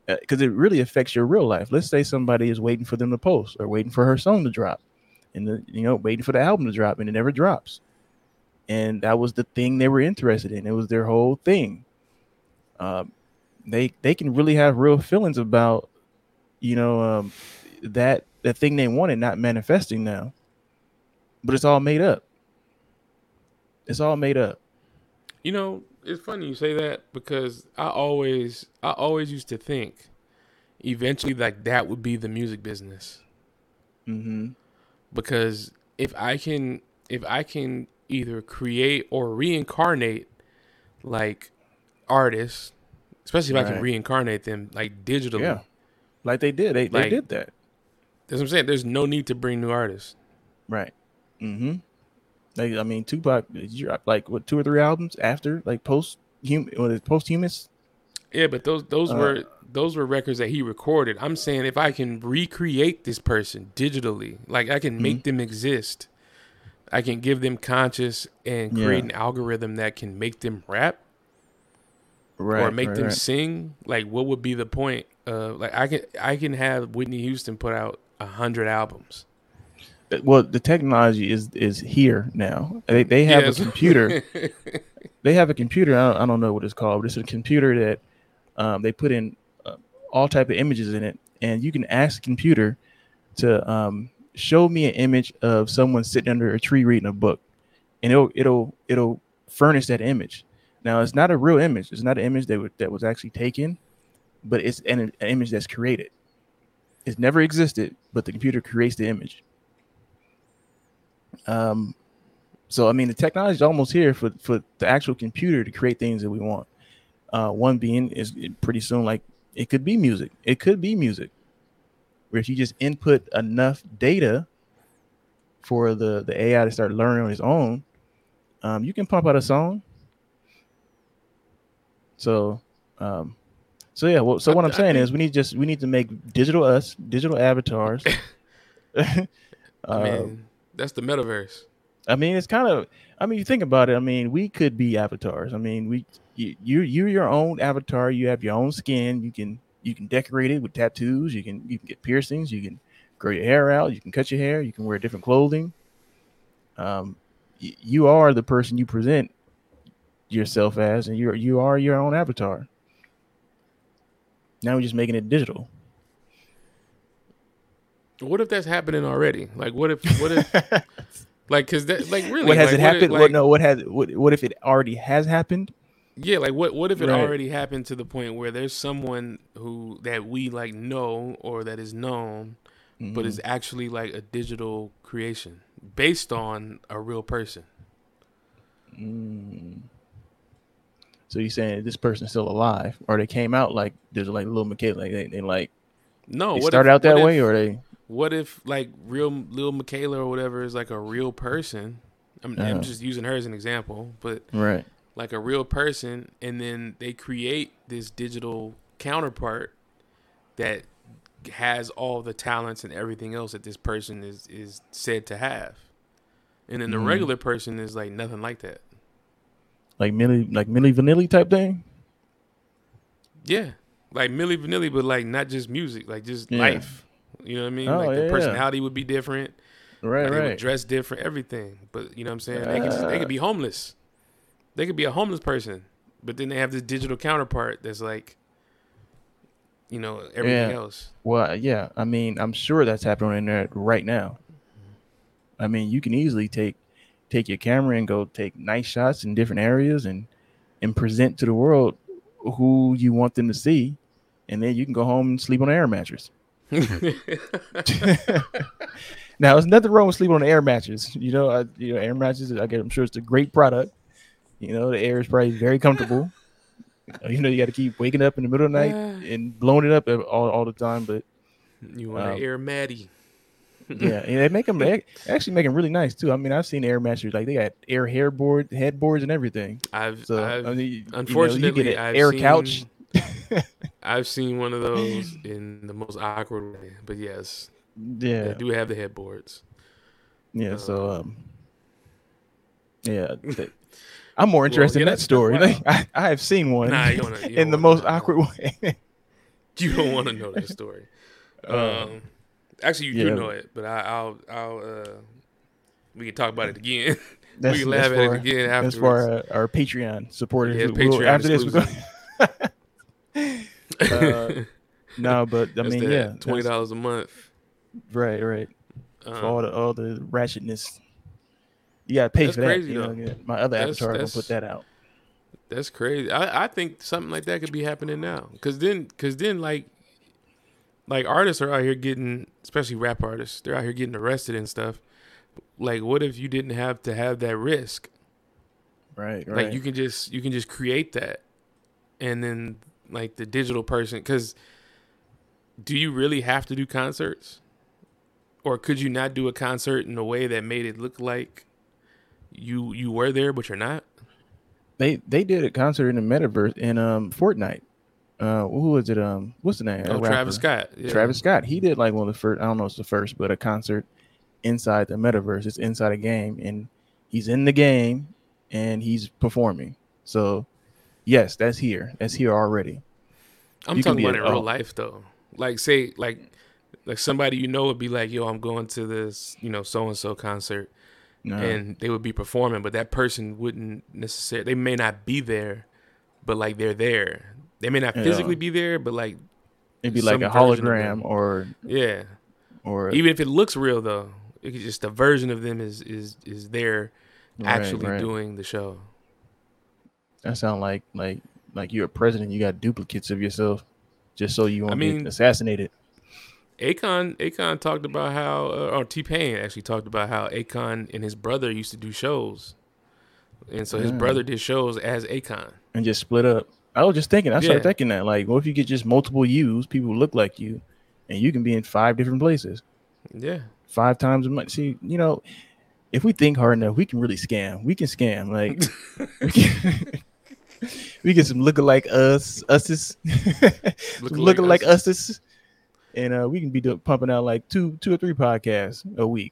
because it really affects your real life. Let's say somebody is waiting for them to post or waiting for her song to drop, and the, you know, waiting for the album to drop, and it never drops. And that was the thing they were interested in. It was their whole thing. Um, they they can really have real feelings about, you know, um, that that thing they wanted not manifesting now. But it's all made up. It's all made up.
You know, it's funny you say that because I always I always used to think eventually like that would be the music business.
Mm-hmm.
Because if I can if I can either create or reincarnate like artists, especially if I can reincarnate them like digitally.
Yeah. Like they did. They,
Like-
they did that.
That's what I'm saying. There's no need to bring new artists.
Right. Mm-hmm. Like I mean, Tupac dropped like what two or three albums after like post hum what is posthumous.
Yeah, but those those
Uh,
were those were records that he recorded. I'm saying if I can recreate this person digitally, like I can make them exist, I can give them conscious and create
Yeah.
an algorithm that can make them rap
Right.
or make
right,
them
right.
sing. Like, what would be the point? of like, I can I can have Whitney Houston put out a hundred albums.
Well, the technology is is here now. They they have
Yes.
a computer. they have a computer. I don't, I don't know what it's called, but it's a computer that um, they put in uh, all type of images in it, and you can ask the computer to um, show me an image of someone sitting under a tree reading a book, and it'll it'll it'll furnish that image. Now, it's not a real image. It's not an image that wa- that was actually taken, but it's an, an image that's created. It's never existed, but the computer creates the image. Um, so I mean, the technology is almost here for for the actual computer to create things that we want. Uh, one being is pretty soon like it could be music. It could be music, where if you just input enough data for the the AI to start learning on its own, um, you can pump out a song. So, um, so yeah. Well, so what I'm saying is we need just we need to make digital us, digital avatars.
I mean, that's the metaverse.
I mean, it's kind of. I mean, you think about it. I mean, we could be avatars. I mean, we you you you're your own avatar. You have your own skin. You can you can decorate it with tattoos. You can you can get piercings. You can grow your hair out. You can cut your hair. You can wear different clothing. Um, y- you are the person you present yourself as, and you you are your own avatar. Now we're just making it digital.
What if that's happening already? Like, what if what if like because that like really
what has
like,
it happened?
If,
what no? What has what, what if it already has happened?
Yeah, like what what if it
Right.
already happened to the point where there's someone who that we like know or that is known, but
Mm-hmm.
is actually like a digital creation based on a real person.
Mm. So you're saying this person's still alive, or they came out like there's like little Miquela, like they, they like
No,
they
if,
out that
what
way,
if-
or they
What if like real Lil Miquela or whatever is like a real person? I'm, I'm
Uh-huh.
just using her as an example, but
right?
like a real person, and then they create this digital counterpart that has all the talents and everything else that this person is is said to have, and then the
Mhm.
regular person is like nothing like that.
Like Millie, like Milli Vanilli type thing.
Yeah, like Milli Vanilli, but like not just music, like just
Yeah.
life. You know what I mean?
Oh,
like
yeah,
the
yeah.
personality would be different.
Right,
Like, They would
right.
dress different, everything. But you know what I'm saying? They could just, they could be homeless. They could be a homeless person, but then they have this digital counterpart that's like, you know, everything
Yeah.
else.
Well, yeah. I mean, I'm sure that's happening on the internet right now. I mean, you can easily take take your camera and go take nice shots in different areas and and present to the world who you want them to see, and then you can go home and sleep on an air mattress. now, there's nothing wrong with sleeping on an air mattress. You know, I, you know, air mattresses. I get, I'm sure it's a great product. You know, the air is probably very comfortable. you know, you got to keep waking up in the middle of the night and blowing it up all, all the time. But
you want
Um,
to air Maddie?
Yeah, and they make them they actually make them really nice too. I mean, I've seen air mattresses like they got air hairboard, headboards, and everything.
I've,
So
I've
I mean,
unfortunately,
you, know, you get an
I've
air
seen,
couch.
I've seen one of those in the most awkward way. But yes,
Yeah,
they do have the headboards.
yeah. So,
Uh,
um, yeah, I'm more interested
yeah,
in that story. Like, I, I have seen one
Nah, don't-
in the most awkward way.
You don't want to know that story.
Uh,
Um, actually, you
yeah.
do know it, but I, I'll, I'll, uh, we can talk about it again.
That's,
we can laugh at it again
That's for our, our Patreon supporters.
Yeah,
We'll-
Patreon
after this, we're going. uh, no, but I
That's
mean, yeah,
twenty dollars a month.
Right, right.
Um,
For all the all the ratchetness. You gotta pay for that.
crazy,
you know,
though.
my other
That's-
avatar gonna put that out.
That's crazy. I, I think something like that could be happening now. Cause then, cause then, like, like artists are out here getting, especially rap artists, they're out here getting arrested and stuff. Like, what if you didn't have to have that risk?
Right, right.
Like, you can just you can just create that, and then like the digital person. Cause do you really have to do concerts, or could you not do a concert in a way that made it look like you you were there but you're not?
they they did a concert in the metaverse in um Fortnite. Uh, who was it? Um, what's the name?
Oh. Travis Scott. Yeah.
Travis Scott. He did like one of the first. I don't know, if it's the first, but a concert inside the metaverse. It's inside a game, and he's in the game and he's performing. So, yes, that's here. That's here already.
I'm
You
talking about
a-
in real
oh.
life though. Like say like like somebody you know would be like, "Yo, I'm going to this, you know, so and so concert,"
No,
and they would be performing, but that person wouldn't necessarily. They may not be there, but like they're there. They may not
Yeah.
physically be there, but like
it'd be like a hologram or
yeah.
or
Even if it looks real though, it could just a version of them is is is there
Right,
actually
right.
doing the show.
That sound like like like you're a president. You got duplicates of yourself, just so you won't
I mean-
get assassinated.
Akon Akon talked about how, uh, or T Pain actually talked about how Akon and his brother used to do shows, and so his
Yeah.
brother did shows as Akon.
and just split up. I was just thinking. I started
Yeah.
thinking that. Like, what if you get just multiple U's, people who look like you, and you can be in five different places,
Yeah,
five times a month. See, you know, if we think hard enough, we can really scam. We can scam. Like, we, can, we get some lookalike us, uses,
Lookalike
lookalike
us.
uses, and uh, we can be do, pumping out like two, two or three podcasts a week.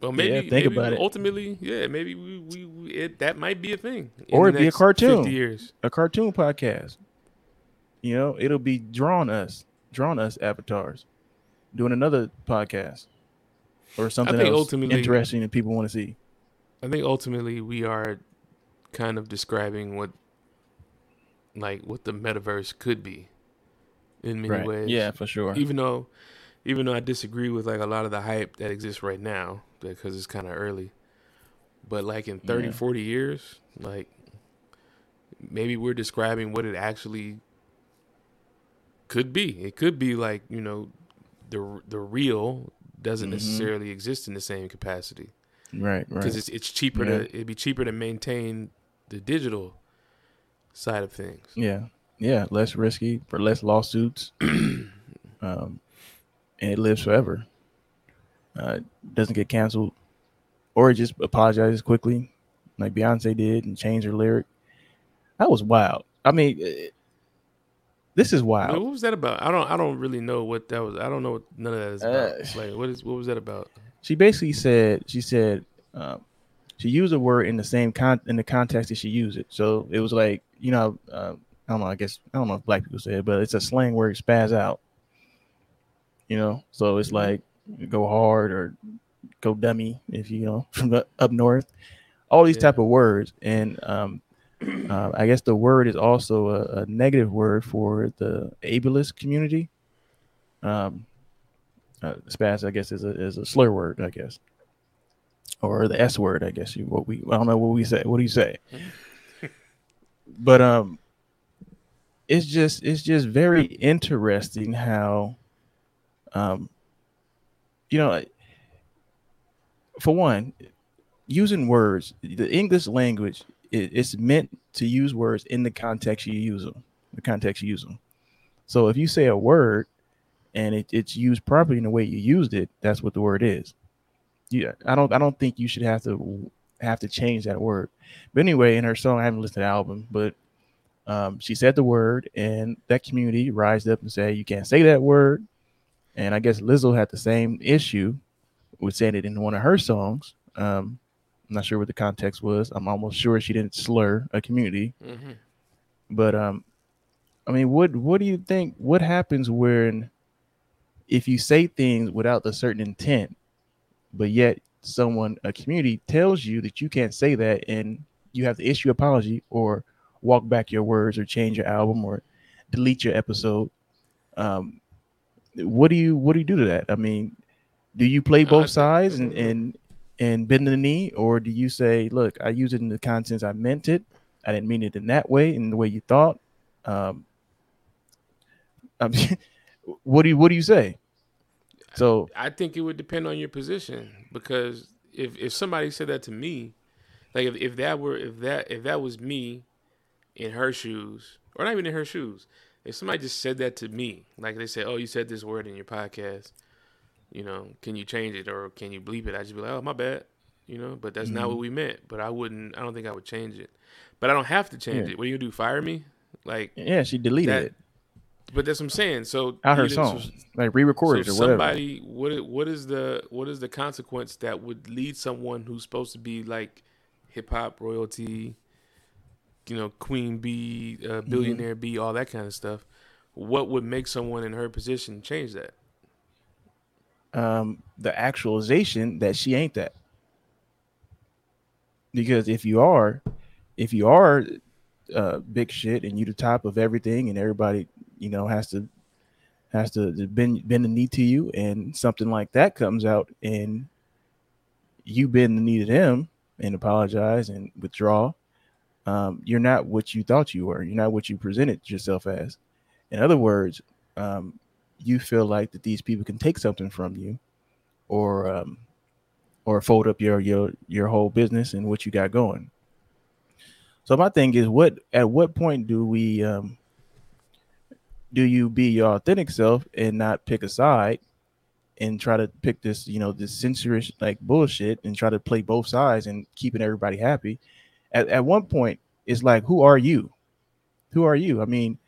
Well,
Yeah,
maybe
think
maybe
about it.
ultimately, yeah, maybe we, we, we it, that might be a thing,
Or it'd be a cartoon.
Fifty years,
A cartoon podcast. You know, it'll be drawn us, drawn us avatars, doing another podcast or something else
ultimately-
interesting that people want to see.
I think ultimately we are kind of describing what, like, what the metaverse could be, in many ways.
Yeah, for sure.
even though even though I disagree with like a lot of the hype that exists right now because it's kind of early. But like in 30,
Yeah.
40 years, like maybe we're describing what it actually could be. It could be like, you know, the the real doesn't
Mhm.
necessarily exist in the same capacity
Right, right.
because it's it's cheaper
Yeah.
to it'd be cheaper to maintain the digital side of things.
yeah, yeah, less risky for less lawsuits, um, and it lives forever. Uh, doesn't get canceled, or it just apologizes quickly, like Beyonce did, and changed her lyric. That was wild. I mean, eh, this is wild.
what was that about? I don't I don't really know what that was. I don't know what none of that is about.
Uh,
like what is what was that about?
she basically said she said um, she used a word in the same con in the context that she used it. So it was like you know uh, I don't know I guess I don't know if black people say it, but it's a slang word spaz out. You know, so it's
Mhm.
like go hard or go dummy if you know from the up north. All these
Yeah.
type of words, and um, uh, I guess the word is also a, a negative word for the ableist community. Um, uh, spaz, I guess, is a is a slur word, I guess, or the S word, I guess. You what we I don't know what we say. What do you say? but um, it's just it's just very interesting how, um, you know, for one, using words, the English language, it, it's meant to use words in the context you use them, the context you use them. So if you say a word and it, it's used properly in the way you used it, that's what the word is. Yeah, I don't I don't think you should have to have to change that word. But anyway, in her song, I haven't listened to the album, but um, she said the word, and that community rised up and said you can't say that word. And I guess Lizzo had the same issue with saying it in one of her songs. Um, I'm not sure what the context was. I'm almost sure she didn't slur a community.
Mm-hmm.
But um, I mean, what what do you think? What happens when if you say things without a certain intent, but yet someone a community tells you that you can't say that, and you have to issue apology or walk back your words or change your album or delete your episode. Um, what do you what do you do to that? I mean, do you play both sides and and and bend the knee, or do you say, look, I use it in the contents I meant it. I didn't mean it in that way, in the way you thought. Um, I mean, what do you what do you say? So
I think it would depend on your position because if if somebody said that to me, like if, if that were if that if that was me in her shoes or not even in her shoes, if somebody just said that to me, like they said, "Oh, you said this word in your podcast," you know, can you change it or can you bleep it? I'd just be like, "Oh, my bad," you know. But that's not mm-hmm. what we meant. But I wouldn't. I don't think I would change it. But I don't have to change
Yeah.
it. What are you gonna do? Fire me? Like,
yeah, she deleted
That-
it
but that's what I'm saying. So
out her
didn't- so-
like re-recorded
so
or whatever.
somebody, what what is the what is the consequence that would lead someone who's supposed to be like hip hop royalty, you know, queen bee, uh,
Mm-hmm.
billionaire bee, all that kind of stuff? What would make someone in her position change that?
um, the actualization that she ain't that. Because if you are, if you are uh, big shit and you the top of everything, and everybody, you know, has to has to bend bend the knee to you, and something like that comes out, and you bend the knee to them and apologize and withdraw, um, you're not what you thought you were. You're not what you presented yourself as. In other words, um, you feel like that these people can take something from you, or um, or fold up your your your whole business and what you got going. So my thing is, what at what point do we um, do you be your authentic self and not pick a side and try to pick this you know this censorious like bullshit and try to play both sides and keeping everybody happy? At at one point, it's like, who are you? Who are you? I mean,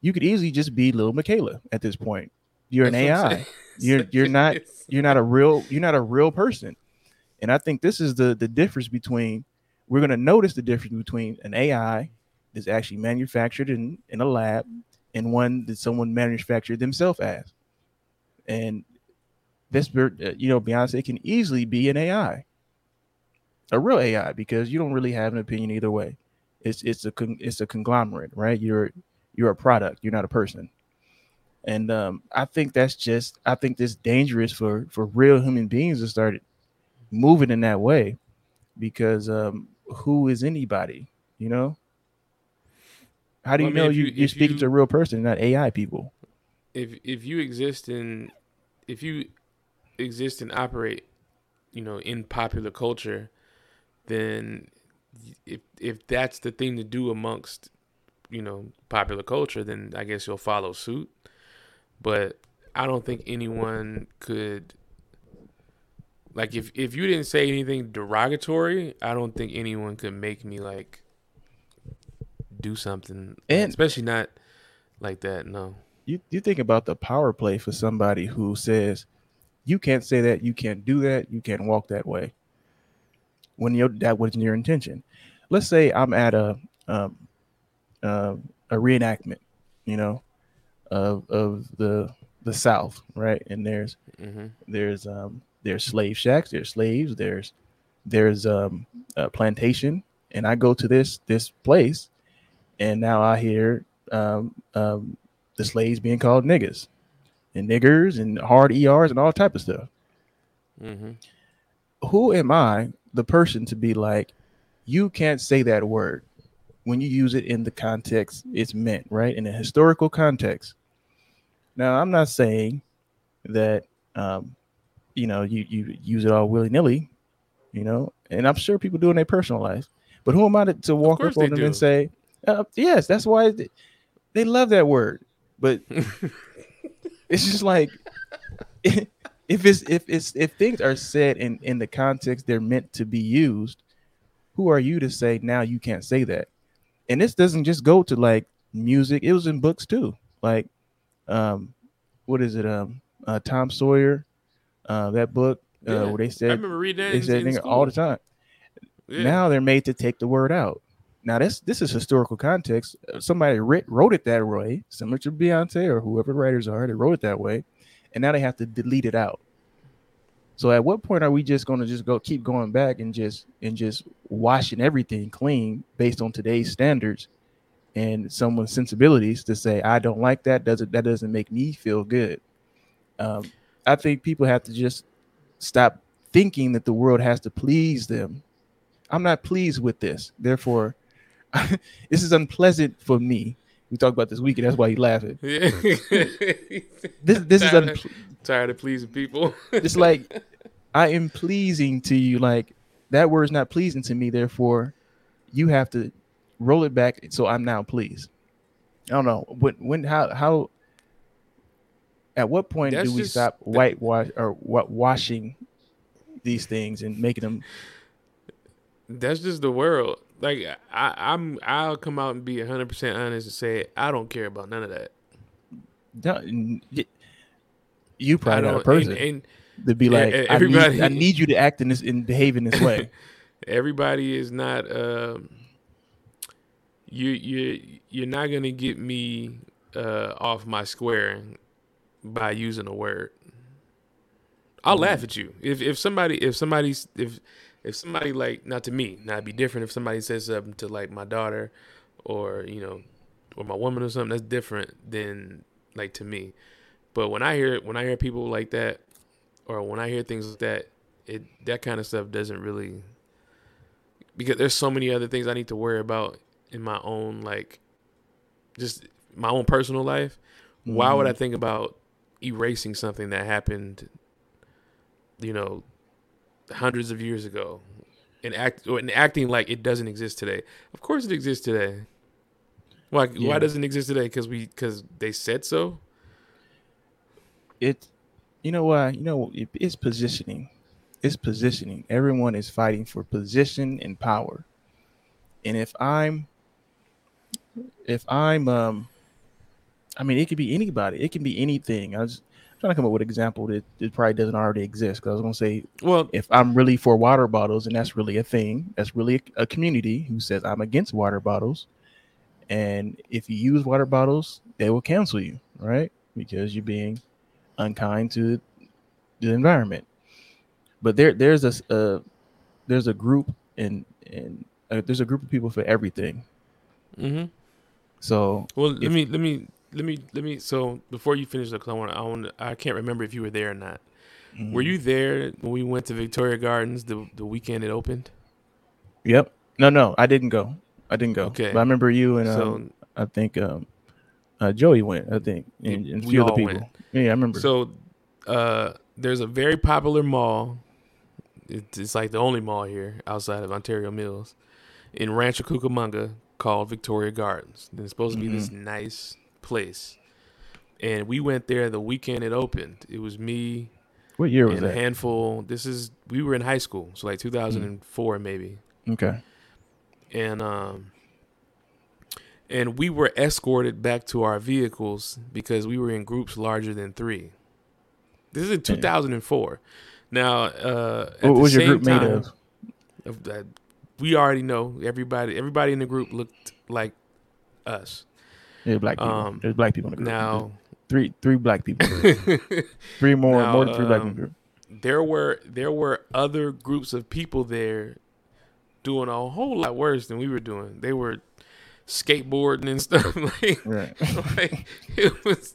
you could easily just be little Miquela at this point. You're an AI. You're you're not you're not a real you're not a real person. And I think this is the the difference between we're going to notice the difference between an AI that's actually manufactured in in a lab and one that someone manufactured themselves as. And this uh, you know Beyonce can easily be an AI. A real AI because you don't really have an opinion either way. It's it's a con- it's a conglomerate, right? You're you're a product, you're not a person and um, I think that's just I think that's dangerous for for real human beings to start moving in that way because um, who is anybody, you know? How do
Well,
you
I mean,
know you,
you-
you, are speaking
you-
to a real person, not AI people?
if if you exist in if you exist and operate you know in popular culture then if if that's the thing to do amongst you know popular culture then i guess you'll follow suit. But i don't think anyone could like if if you didn't say anything derogatory i don't think anyone could make me like do something.
And-
especially not like that no.
You you think about the power play for somebody who says you can't say that, you can't do that, you can't walk that way. When you that wasn't your intention. Let's say I'm at a um, uh, a reenactment, you know, of of the the South, right? And there's
hmm
there's um there's slave shacks, there's slaves, there's there's um a plantation, and I go to this this place, and now I hear um um the slaves being called niggas, and niggers and hard ers and all type of stuff.
hmm
Who am I, the person, to be like, you can't say that word when you use it in the context it's meant, right? In a historical context. Now, I'm not saying that um, you know you you use it all willy nilly, you know, and I'm sure people do in their personal life. But who am I to, to walk up on them
do.
and say, uh, yes, that's why they, they love that word. But it's just like if it's if it's if things are said in in the context they're meant to be used, who are you to say now you can't say that? And this doesn't just go to like music; it was in books too. Like, um, what is it? Um, uh, Tom Sawyer, uh, that book uh,
Yeah,
where they
I
said
remember reading that
they
in,
said
in
all the time.
Yeah.
Now they're made to take the word out. Now this this is historical context. Somebody writ, wrote it that way, similar to Beyonce or whoever the writers are. They wrote it that way, and now they have to delete it out. So at what point are we just going to just go keep going back and just and just washing everything clean based on today's standards and someone's sensibilities to say I don't like that doesn't that doesn't make me feel good. Um, I think people have to just stop thinking that the world has to please them. I'm not pleased with this. Therefore, this is unpleasant for me. We talked about this weekend. That's why he's laughing.
Yeah.
This this is
tired, of, tired of pleasing people.
it's like I am pleasing to you. Like that word is not pleasing to me. Therefore, you have to roll it back. So I'm now pleased. I don't know when when how how. At what point
That's
do we
just-
stop whitewash or what washing these things and making them?
That's just the world. Like I, I'm, I'll come out and be 100 percent honest and say I don't care about none of that.
No, you probably not a person
And, and
to be like, I, need,
everybody-
I need you to act in this and behave in this way.
everybody is not. Um, you, you, you're not gonna get me uh, off my square by using a word. I'll
Mm-hmm.
laugh at you if if somebody if somebody's if if somebody like not to me now it'd be different if somebody says something to like my daughter or you know or my woman or something that's different than like to me. But when i hear when i hear people like that or when i hear things like that it that kind of stuff doesn't really because there's so many other things i need to worry about in my own like just my own personal life. Why would mm-hmm. i think about erasing something that happened you know hundreds of years ago and act and acting like it doesn't exist today. Of course it exists today. Why
Yeah.
why doesn't it exist today? Because we because they said so?
It you know why? You know it, it's positioning. It's positioning. Everyone is fighting for position and power. And if i'm if i'm um i mean it could be anybody. It can be anything. I was trying to come up with an example that, that probably doesn't already exist because i was going to say
well
if i'm really for water bottles and that's really a thing. That's really a, a community who says i'm against water bottles. And if you use water bottles they will cancel you right? Because you're being unkind to the environment. But there there's a uh, there's a group and and uh, there's a group of people for everything.
Hmm
so
well let me let me let me let me so before you finish the i want i want i can't remember if you were there or not.
Mm,
were you there when we went to victoria gardens the the weekend it opened?
Yep. No no i didn't go. I didn't go.
Okay.
but i remember you and
so
um, i think um uh, joey went i think and, and a few other people.
went.
yeah i remember.
So, uh, there's a very popular mall. It's, it's like the only mall here outside of Ontario Mills in Rancho Cucamonga called Victoria Gardens. And it's supposed to be this nice place. And we went there the weekend it opened. It was me
what year was
and a handful. This is we were in high school, so like 2004 maybe.
okay
And um and we were escorted back to our vehicles because we were in groups larger than three. This is in 2004. Now, uh, at
what was your group made of
of that, we already know everybody. Everybody in the group looked like us.
Yeah, black people.
Um,
There's black people in the group.
Now,
three three black people. three more
Now,
more than three black
um,
people.
there were there were other groups of people there doing a whole lot worse than we were doing. They were skateboarding and stuff like
Right.
like it was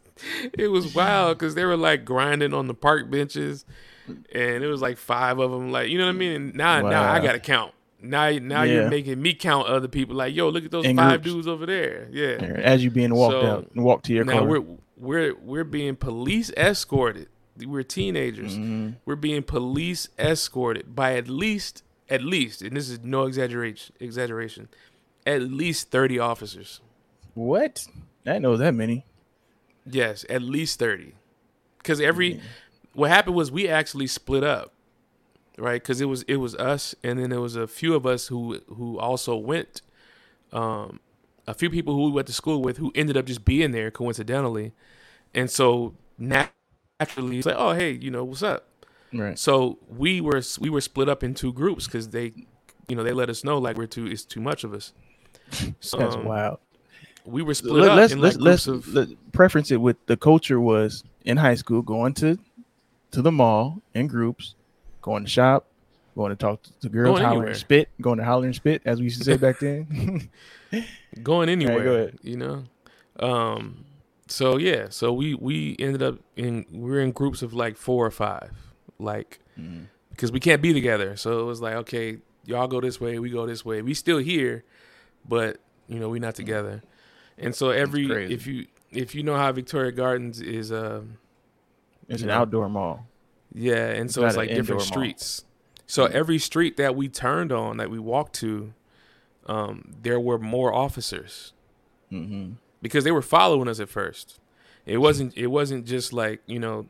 it was wild because they were like grinding on the park benches and it was like five of them like you know what i mean and now now i gotta count now now
Yeah.
you're making me count other people like yo look at those
In
five
groups.
dudes over there yeah
As you being walked
So,
out and walked to your
now
car.
we're we're we're being police escorted we're teenagers
Mhm.
we're being police escorted by at least at least and this is no exaggeration exaggeration at least 30 officers
What? I know that many.
Yes, at least 30. Cuz every what happened was we actually split up. Right? Cuz it was it was us and then there was a few of us who who also went um a few people who we went to school with who ended up just being there coincidentally. And so naturally it's like, "Oh, hey, you know, what's up?"
Right.
So we were we were split up in two groups cuz they you know, they let us know like we're too it's too much of us. So
That's
um,
wild.
we were split
Let,
up
let's
in
let's let's
groups of
let, preference it with the culture was in high school going to to the mall in groups, going to shop, going to talk to, girls,
Going
holler
anywhere.
spit, going to holler and spit, as we used to say back then.
going anywhere.
go ahead.
You know, um, so yeah, so we we ended up in we are in groups of like four or five, like
Mm-hmm.
because we can't be together. So it was like, okay, y'all go this way, we go this way. We still here, but you know, we not together. And so every if you if you know how Victoria Gardens is, um,
It's an
know,
outdoor mall.
Yeah, and so it's like different
mall.
streets. So every street that we turned on, that we walked to, um, there were more officers
Mm-hmm.
because they were following us at first. It wasn't. It wasn't just like you know.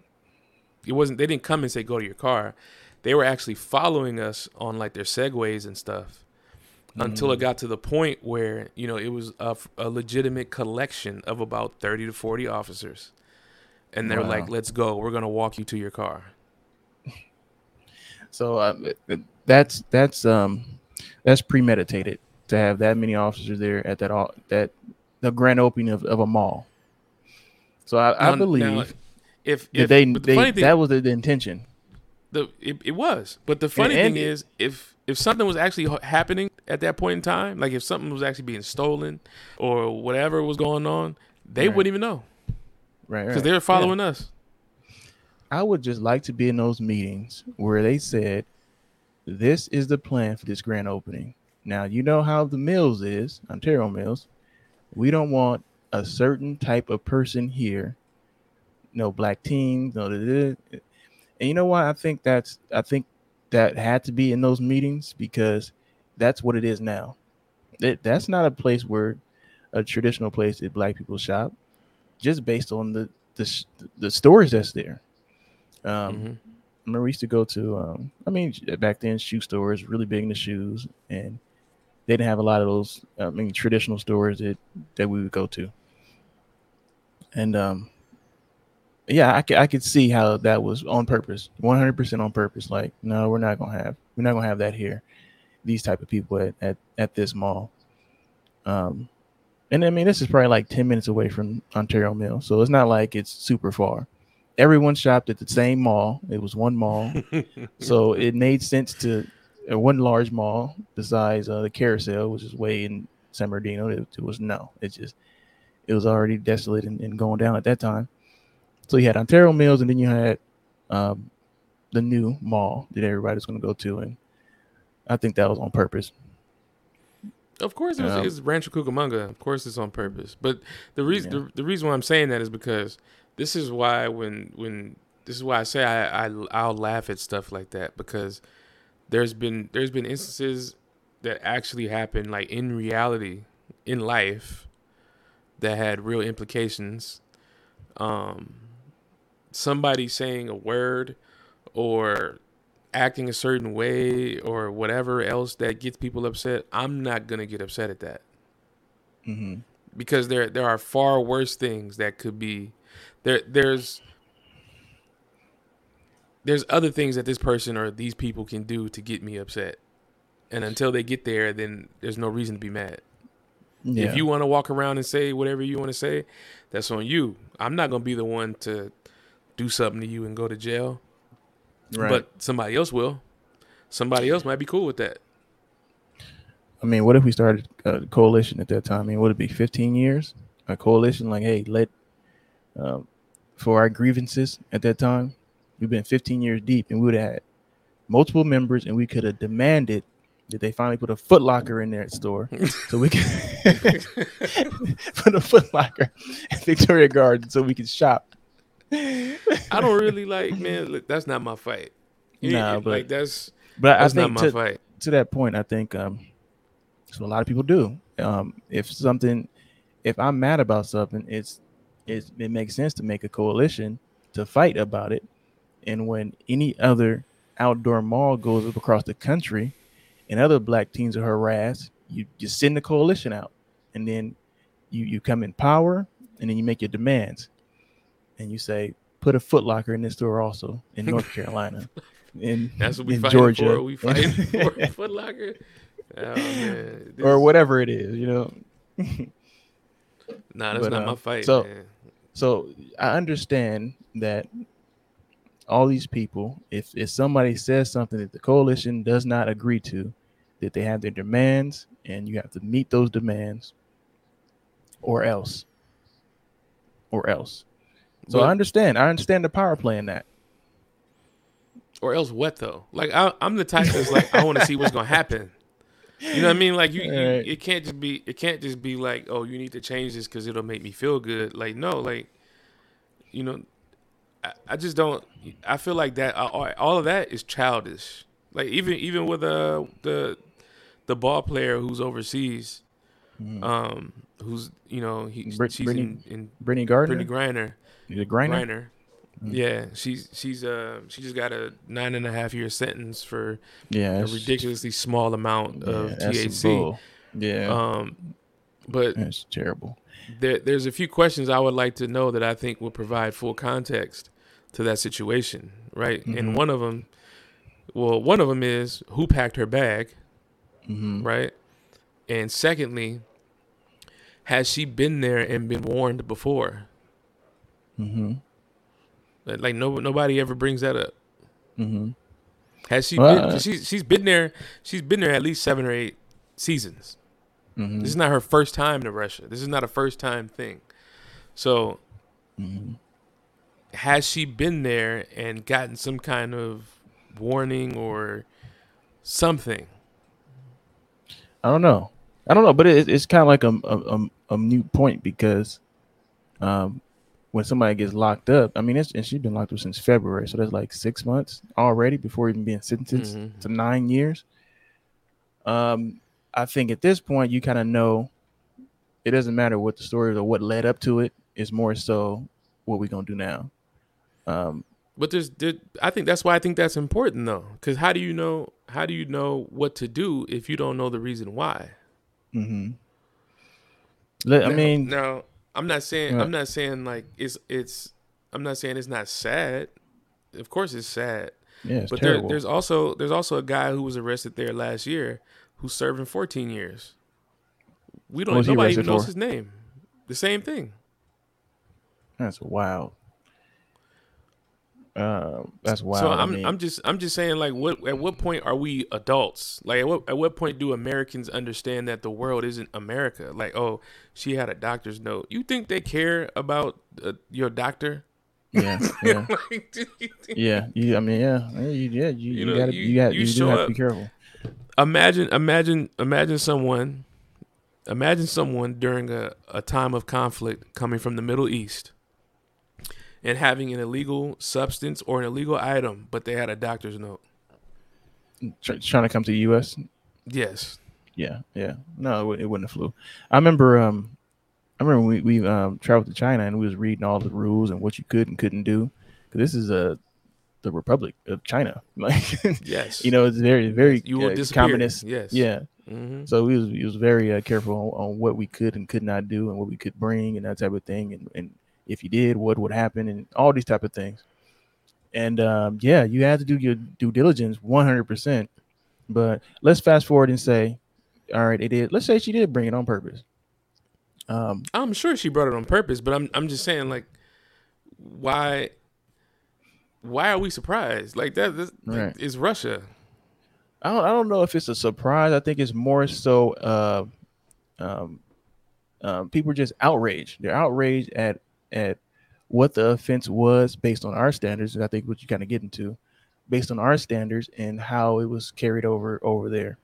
It wasn't. They didn't come and say go to your car. They were actually following us on like their segways and stuff. Until it got to the point where you know it was a, a legitimate collection of about thirty to forty officers, and they're
Wow.
like, "Let's go. We're gonna walk you to your car."
So uh, that's that's um that's premeditated to have that many officers there at that all that the grand opening of, of a mall. So I, I believe
now, if, if
they,
the
they
thing,
that was the, the intention.
the it, it was but the funny
and
thing
it-
is if if something was actually happening at that point in time like if something was actually being stolen or whatever was going on they
Right.
wouldn't even know
Right,
because
right.
they were
Yeah.
following us
I would just like to be in those meetings where they said, "This is the plan for this grand opening." Now you know how the Mills is, Ontario Mills. We don't want a certain type of person here. No black teens, no. And you know what? I think that's. I think that had to be in those meetings because that's what it is now. It, that's not a place where a traditional place that black people shop, just based on the the, the stores that's there. Um,
Mhm.
I remember we used to go to, um, I mean, back then, shoe stores, really big in the shoes, and they didn't have a lot of those, I mean, traditional stores that, that we would go to. And, um, yeah, I could, I could see how that was on purpose, 100% on purpose. Like, no, we're not going to have, we're not going to have that here. These type of people at, at, at this mall. Um, and I mean, this is probably like 10 minutes away from Ontario Mill. So it's not like it's super far. Everyone shopped at the same mall. It was one mall. so it made sense to uh, one large mall besides uh, the carousel, which is way in San Bernardino. It, it was no, it just, it was already desolate and, and going down at that time. So you had Ontario Mills and then you had um, the new mall that everybody's going to go to. And I think that was on purpose.
of course it was,
Um,
it's rancho cucamonga of course it's on purpose but the reason
Yeah.
the, the reason why i'm saying that is because this is why when when this is why i say I, I i'll laugh at stuff like that because there's been there's been instances that actually happened like in reality in life that had real implications um somebody saying a word or acting a certain way or whatever else that gets people upset i'm not going to get upset at that
Mm-hmm.
because there there are far worse things that could be there there's there's other things that this person or these people can do to get me upset and until they get there then there's no reason to be mad
Yeah.
if you want to walk around and say whatever you want to say that's on you i'm not going to be the one to do something to you and go to jail
right.
but somebody else will somebody else might be cool with that
I mean, what if we started a coalition at that time? I mean, would it be 15 years? A coalition, like, hey, let um, for our grievances at that time, we've been 15 years deep, and we would have had multiple members, and we could have demanded that they finally put a footlocker in their store, so we could put a footlocker at Victoria Garden, so we could shop.
i don't really like man look, that's not my fight You-
Nah,
like
but-
that's
But
that's
I
not
think
my
to,
fight
to that point, I think um, that's what a lot of people do. Um, if something, if I'm mad about something, it's, it's it makes sense to make a coalition to fight about it. And when any other outdoor mall goes up across the country, and other black teens are harassed, you just send the coalition out, and then you you come in power, and then you make your demands, and you say put a Foot Locker in this store also in North Carolina. In,
That's what we
in Georgia,
for. We fighting for Foot Locker. Oh. This-
or whatever it is, you know.
Nah, that's
but,
not
uh,
my fight,
so-
man.
So I understand that all these people, if if somebody says something that the coalition does not agree to, that they have their demands, and you have to meet those demands, or else. or else. So I understand. I understand the power play in that.
or else what though? Like I, I'm the type that's like I want to see what's gonna happen. You know what I mean? Like you, you
Right.
it can't just be it can't just be like oh you need to change this because it'll make me feel good. Like no, like you know, I, I just don't. I feel like that all, all of that is childish. Like even even with uh the the ball player who's overseas, um, who's you know he.
Brit-
she's
Brittany
in, in
Brittany Gardner,
Brittany Griner.
the Griner.
Griner. Yeah, she's she's uh she just got a nine and a half year sentence for
Yeah,
a ridiculously small amount of
some
THC.
Yeah,
Um, but
that's terrible.
there, there's a few questions I would like to know that I think will provide full context to that situation, right?
Mhm.
And one of them, well, one of them is who packed her bag,
hmm
right? And secondly, has she been there and been warned before?
hmm
Like no nobody ever brings that up.
hmm
Has she
Well,
been?
uh,
'cause she's she's been there. She's been there at least seven or eight seasons.
hmm
This is not her first time to Russia. This is not a first time thing. So
hmm
has she been there and gotten some kind of warning or something?
I don't know. I don't know, but it, it's kind of like a, a a a new point because, um, when somebody gets locked up, I mean, it's, and she's been locked up since February, so that's like six months already before even being sentenced
Mhm.
to nine years. Um, I think at this point you kind of know it doesn't matter what the story is or what led up to it. It's more so what we're gonna do now. Um,
But there's, there, I think that's why I think that's important though, because how do you know? How do you know what to do if you don't know the reason why?
mhm. Let- I mean,
now I'm not saying
Yeah.
I'm not saying like it's it's I'm not saying it's not sad. Of course, it's sad.
yeah, it's
but there, there's also there's also a guy who was arrested there last year who's serving 14 years. We don't
What was he
nobody even
arrested
knows his name. The same thing.
That's wild. Uh, that's wild.
so
I
I'm
mean,
I'm just I'm just saying like what at what point are we adults? Like at what at what point do Americans understand that the world isn't America? Like oh she had a doctor's note. You think they care about uh, your doctor?
yeah, yeah,
like, you
yeah. You, I mean, yeah, yeah, you, yeah, you, you,
know,
gotta,
you-
you, got,
you
you, do have
up-
to be careful.
imagine imagine imagine someone imagine someone during a, a time of conflict coming from the middle east and having an illegal substance or an illegal item but they had a doctor's note
Try, trying to come to the U.S.
yes
Yeah, yeah. No, it, it wouldn't have flew. I remember, um, I remember we we um traveled to China and we was reading all the rules and what you could and couldn't do. Cause this is a the Republic of China, like
yes
you know, it's very very
you will
uh,
disappear
communist.
yes
Yeah,
hmm
So we was, we was very uh, careful on, on what we could and could not do and what we could bring and that type of thing. And, and if you did, what would happen and all these type of things. And um, yeah, you had to do your due diligence 100%. But let's fast forward and say, all right, it did. Let's say she did bring it on purpose. Um,
i'm sure she brought it on purpose but i'm i'm just saying like why why are we surprised like that this, like,
Right.
it's russia
I don't, I don't know if it's a surprise. I think it's more so uh, um, um, people are just outraged. They're outraged at at what the offense was based on our standards, and I think what you kind of get into, based on our standards and how it was carried over over there.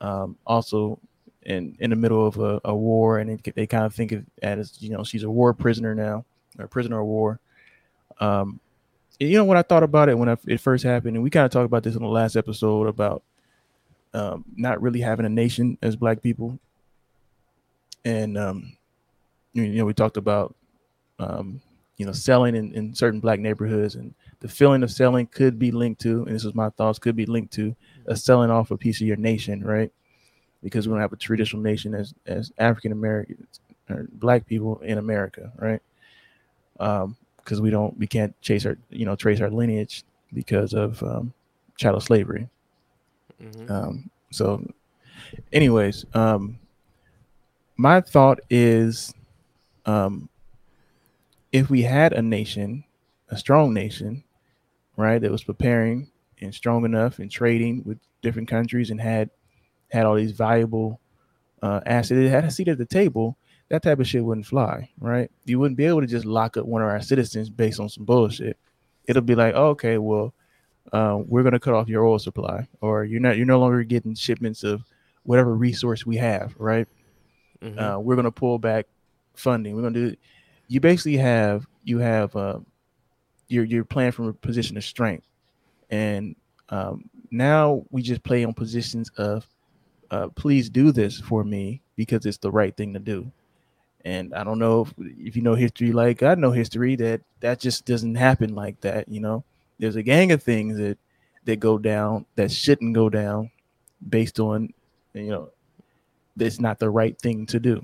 Um, also, in in the middle of a, a war, and it, they kind of think of it as you know she's a war prisoner now, or a prisoner of war. Um, you know what I thought about it when I, it first happened, and we kind of talked about this in the last episode about um, not really having a nation as Black people, and um, you know we talked about um, you know selling in, in certain Black neighborhoods, and the feeling of selling could be linked to, and this is my thoughts, could be linked to a selling off a piece of your nation, right? Because we don't have a traditional nation as as African Americans or Black people in America, right? Um, because we don't we can't chase our you know trace our lineage because of um, chattel slavery.
Mhm.
Um, so, anyways, um, my thought is, um, if we had a nation, a strong nation, right, that was preparing and strong enough and trading with different countries and had had all these valuable uh, assets, it had a seat at the table, that type of shit wouldn't fly, right? You wouldn't be able to just lock up one of our citizens based on some bullshit. It'll be like, oh, okay, well, uh, we're gonna cut off your oil supply, or you're not, you're no longer getting shipments of whatever resource we have, right?
Mhm.
Uh, we're gonna pull back funding. We're gonna do. You basically have you have uh, you're you're playing from a position of strength, and um, now we just play on positions of, uh, please do this for me because it's the right thing to do. And I don't know if, if you know history like I know history that that just doesn't happen like that. You know, there's a gang of things that that go down that shouldn't go down based on you know it's not the right thing to do.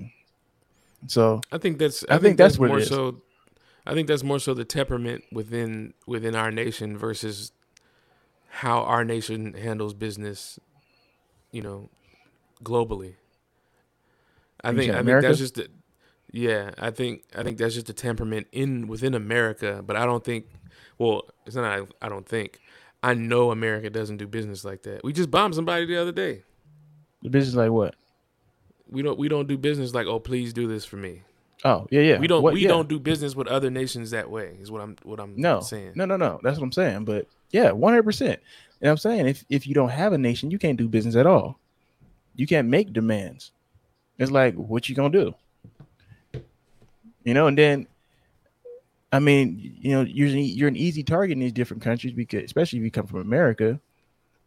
So
I think that's.
I
I,
think
think,
that's
that's, more so. I think that's more so the temperament within within our nation versus how our nation handles business. You know, globally. I think. I think that's just. The, yeah, I think. I think that's just the temperament in within America. But I don't think. Well, it's not. I, I don't think. I know America doesn't do business like that. We just bombed somebody the other day.
the business like what?
We don't. We don't do business like, oh, please do this for me.
Oh yeah, yeah.
We don't
What-
we
yeah.
don't do business with other nations that way. Is what I'm what I'm
No,
saying.
no, no, no. That's what I'm saying. But yeah, 100. percent And I'm saying if if you don't have a nation, you can't do business at all. You can't make demands. It's like what you gonna do? You know, and then, I mean, you know, you're you're an easy target in these different countries because, especially if you come from America,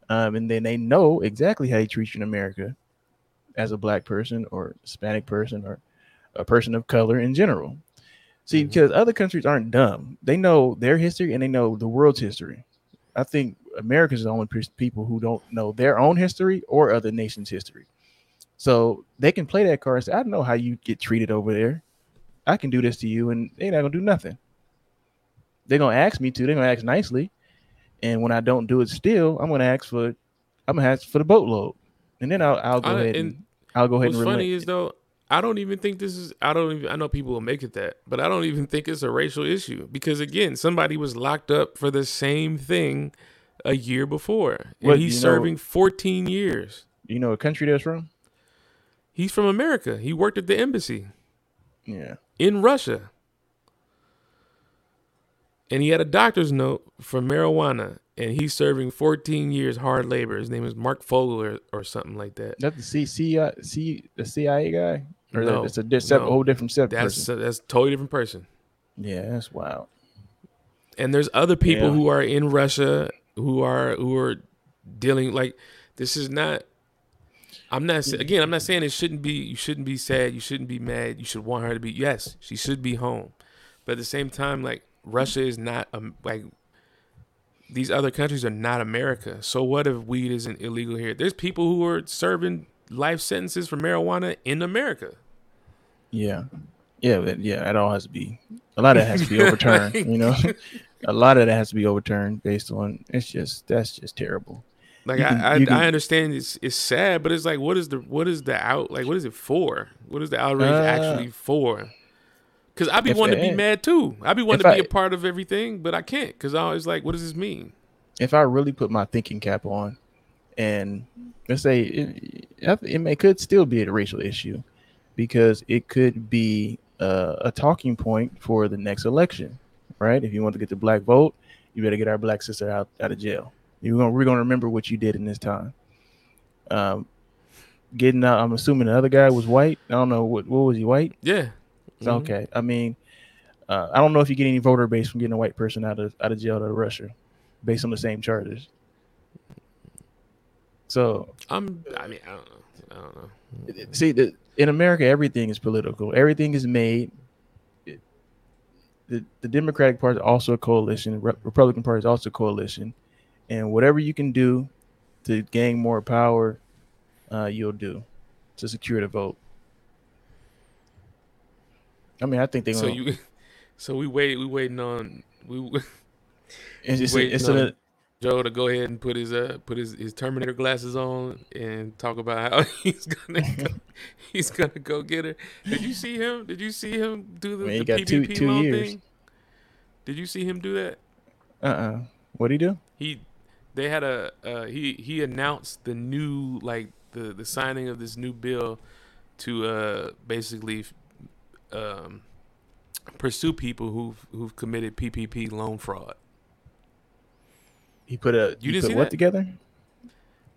um, and then they know exactly how you treat you in America, as a black person or Hispanic person or a person of color in general. See,
Mhm.
because other countries aren't dumb. They know their history and they know the world's history. I think Americans are the only people who don't know their own history or other nations' history. So they can play that card and say, I don't know how you get treated over there. I can do this to you, and they're not gonna do nothing. They're gonna ask me to, they're gonna ask nicely. And when I don't do it still, I'm gonna ask for I'm gonna ask for the boatload. And then I'll I'll go
I-
ahead
and
and I'll go ahead
What's
and
funny is though, I don't even think this is. I don't even. I know people will make it that, but I don't even think it's a racial issue because again, somebody was locked up for the same thing a year before, and
What,
he's
you know-
serving 14 years.
you know a country that's from?
He's from America. He worked at the embassy
Yeah.
in Russia, and he had a doctor's note for marijuana, and he's serving 14 years hard labor. His name is Marc Fogel or, or something like that.
That's the C, C, uh, C the CIA guy? Or
No,
that's a di-
no.
whole different separate
That's
person.
that's a totally different person.
Yeah, that's wild.
and there's other people
Yeah.
who are in Russia who are who are dealing like this is not I'm not again I'm not saying it shouldn't be you shouldn't be sad you shouldn't be mad you should want her to be yes she should be home but at the same time like Russia is not um, like these other countries are not America so what if weed isn't illegal here there's people who are serving life sentences for marijuana in America
Yeah. Yeah, but yeah, that all has to be a lot of it has to be overturned, you know. a lot of that has to be overturned based on it's just that's just terrible.
Like
can-
I, I,
can-
I understand it's it's sad, but it's like what is the what is the out like what is it for? What is the outrage
Uh,
actually for? Because I be
if
wanting to be mad too. I be wanting to be
I-
a part of everything, but I can't because I always like, what does this mean?
If I really put my thinking cap on and let's say it, it may could still be a racial issue because it could be uh, a talking point for the next election, right? If you want to get the black vote, you better get our black sister out, out of jail. You're gonna, we're gonna remember what you did in this time. Um, getting out. I'm assuming the other guy was white. I don't know what what was he white?
Yeah. Mhm.
Okay. I mean, uh, I don't know if you get any voter base from getting a white person out of out of jail of Russia, based on the same charges. So
I'm. I mean, I don't know. I don't know.
see, the, in America, everything is political. Everything is made. it- the The Democratic Party is also a coalition. The Re- Republican Party is also a coalition, and whatever you can do to gain more power, uh, you'll do to secure the vote. I mean, I think they.
So
gonna,
you, so we wait. We waiting on we
it's, it's,
waiting
it's
on
a,
Joe to go ahead and put his uh put his, his Terminator glasses on and talk about how he's gonna go, he's gonna go get her. Did you see him? Did you see him do the,
Man, he
the
got two- two
loan
years.
thing? Did you see him do that?
Uh-uh. What'd he do?
He they had a uh, he he announced the new like the the signing of this new bill to uh basically um, pursue people who've who've committed PPP loan fraud.
He put a
You didn't
put
see
what
that?
together?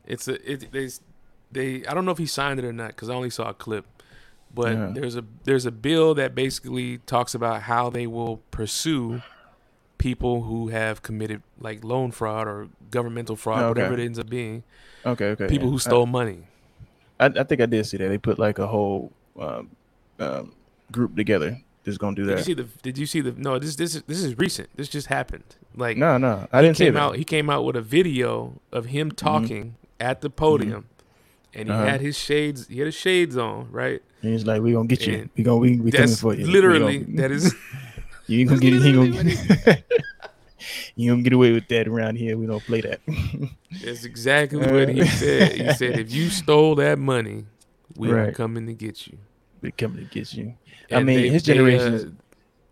It's a it they they I don't know if he signed it or not because I only saw a clip, but
Yeah.
there's a there's a bill that basically talks about how they will pursue people who have committed like loan fraud or governmental fraud,
Oh, okay.
whatever it ends up being.
Okay, okay.
People
yeah.
who stole money.
I, I think I did see that. They put like a whole um, um, group together that's gonna do
Did you
that.
see the? Did you see the? No, this this is this is recent. This just happened. Like
No, no, I didn't see
came
that.
out. He came out with a video of him mm-hmm. talking at the podium, mm-hmm. and he
Uh-huh.
had his shades. He had his shades on, right?
And he's like, "We gonna get you.
And
We gonna we, we coming for you.
Literally
gonna-
that is.
You ain't gonna get it.
Literally
gonna, you gonna get away with that around here. We don't play that.
That's exactly uh, what he said. He said, if you stole that money, we are
Right.
coming to get you.
They coming to get you. I
And
mean, his generation
uh,
is-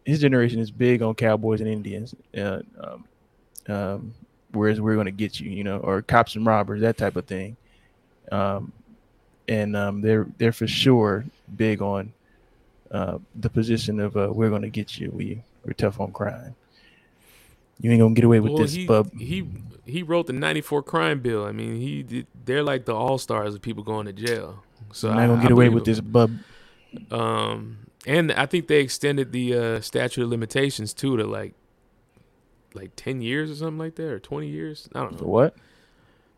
His generation is big on cowboys and Indians. Uh, um, um, whereas we're gonna get you, you know, or cops and robbers, that type of thing. Um, and um, they're they're for sure big on uh, the position of uh, we're gonna get you. We we're tough on crime. You ain't gonna get away with
well,
this,
he,
bub.
he he wrote the '94 crime bill. I mean, he did, they're like the all stars of people going to jail. So
You're
I,
not gonna
I
get away with
him.
this, bub.
Um, and I think they extended the uh, statute of limitations too to like like ten years or something like that, or twenty years. I don't
For
know
what?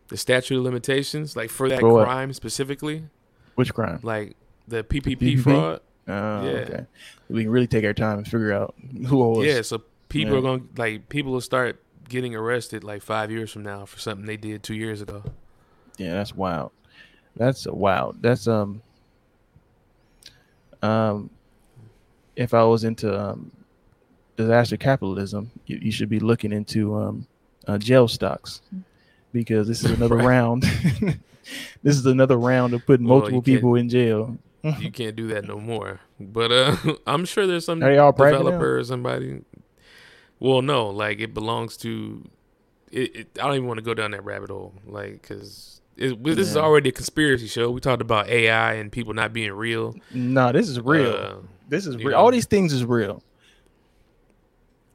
the statute of limitations, like for that
For
crime specifically,
Which crime?
like the PPP,
PPP?
fraud.
Oh,
Yeah.
okay. We can really take our time and figure out who owes.
Yeah, so people
Yeah.
are going to like people will start getting arrested like five years from now for something they did two years ago.
Yeah, that's wild. That's wild. That's um um if I was into um disaster capitalism, you, you should be looking into um uh, jail stocks because this is another
Right.
round. this is another round of putting
Well,
multiple people in jail.
you can't do that no more. But uh, I'm sure there's some
Are they all private now?
developer or somebody. Well, no, like it belongs to. It, it, I don't even want to go down that rabbit hole, like because this is already a conspiracy show. We talked about AI and people not being real.
No, this is real.
Uh,
this is real. All these things is real.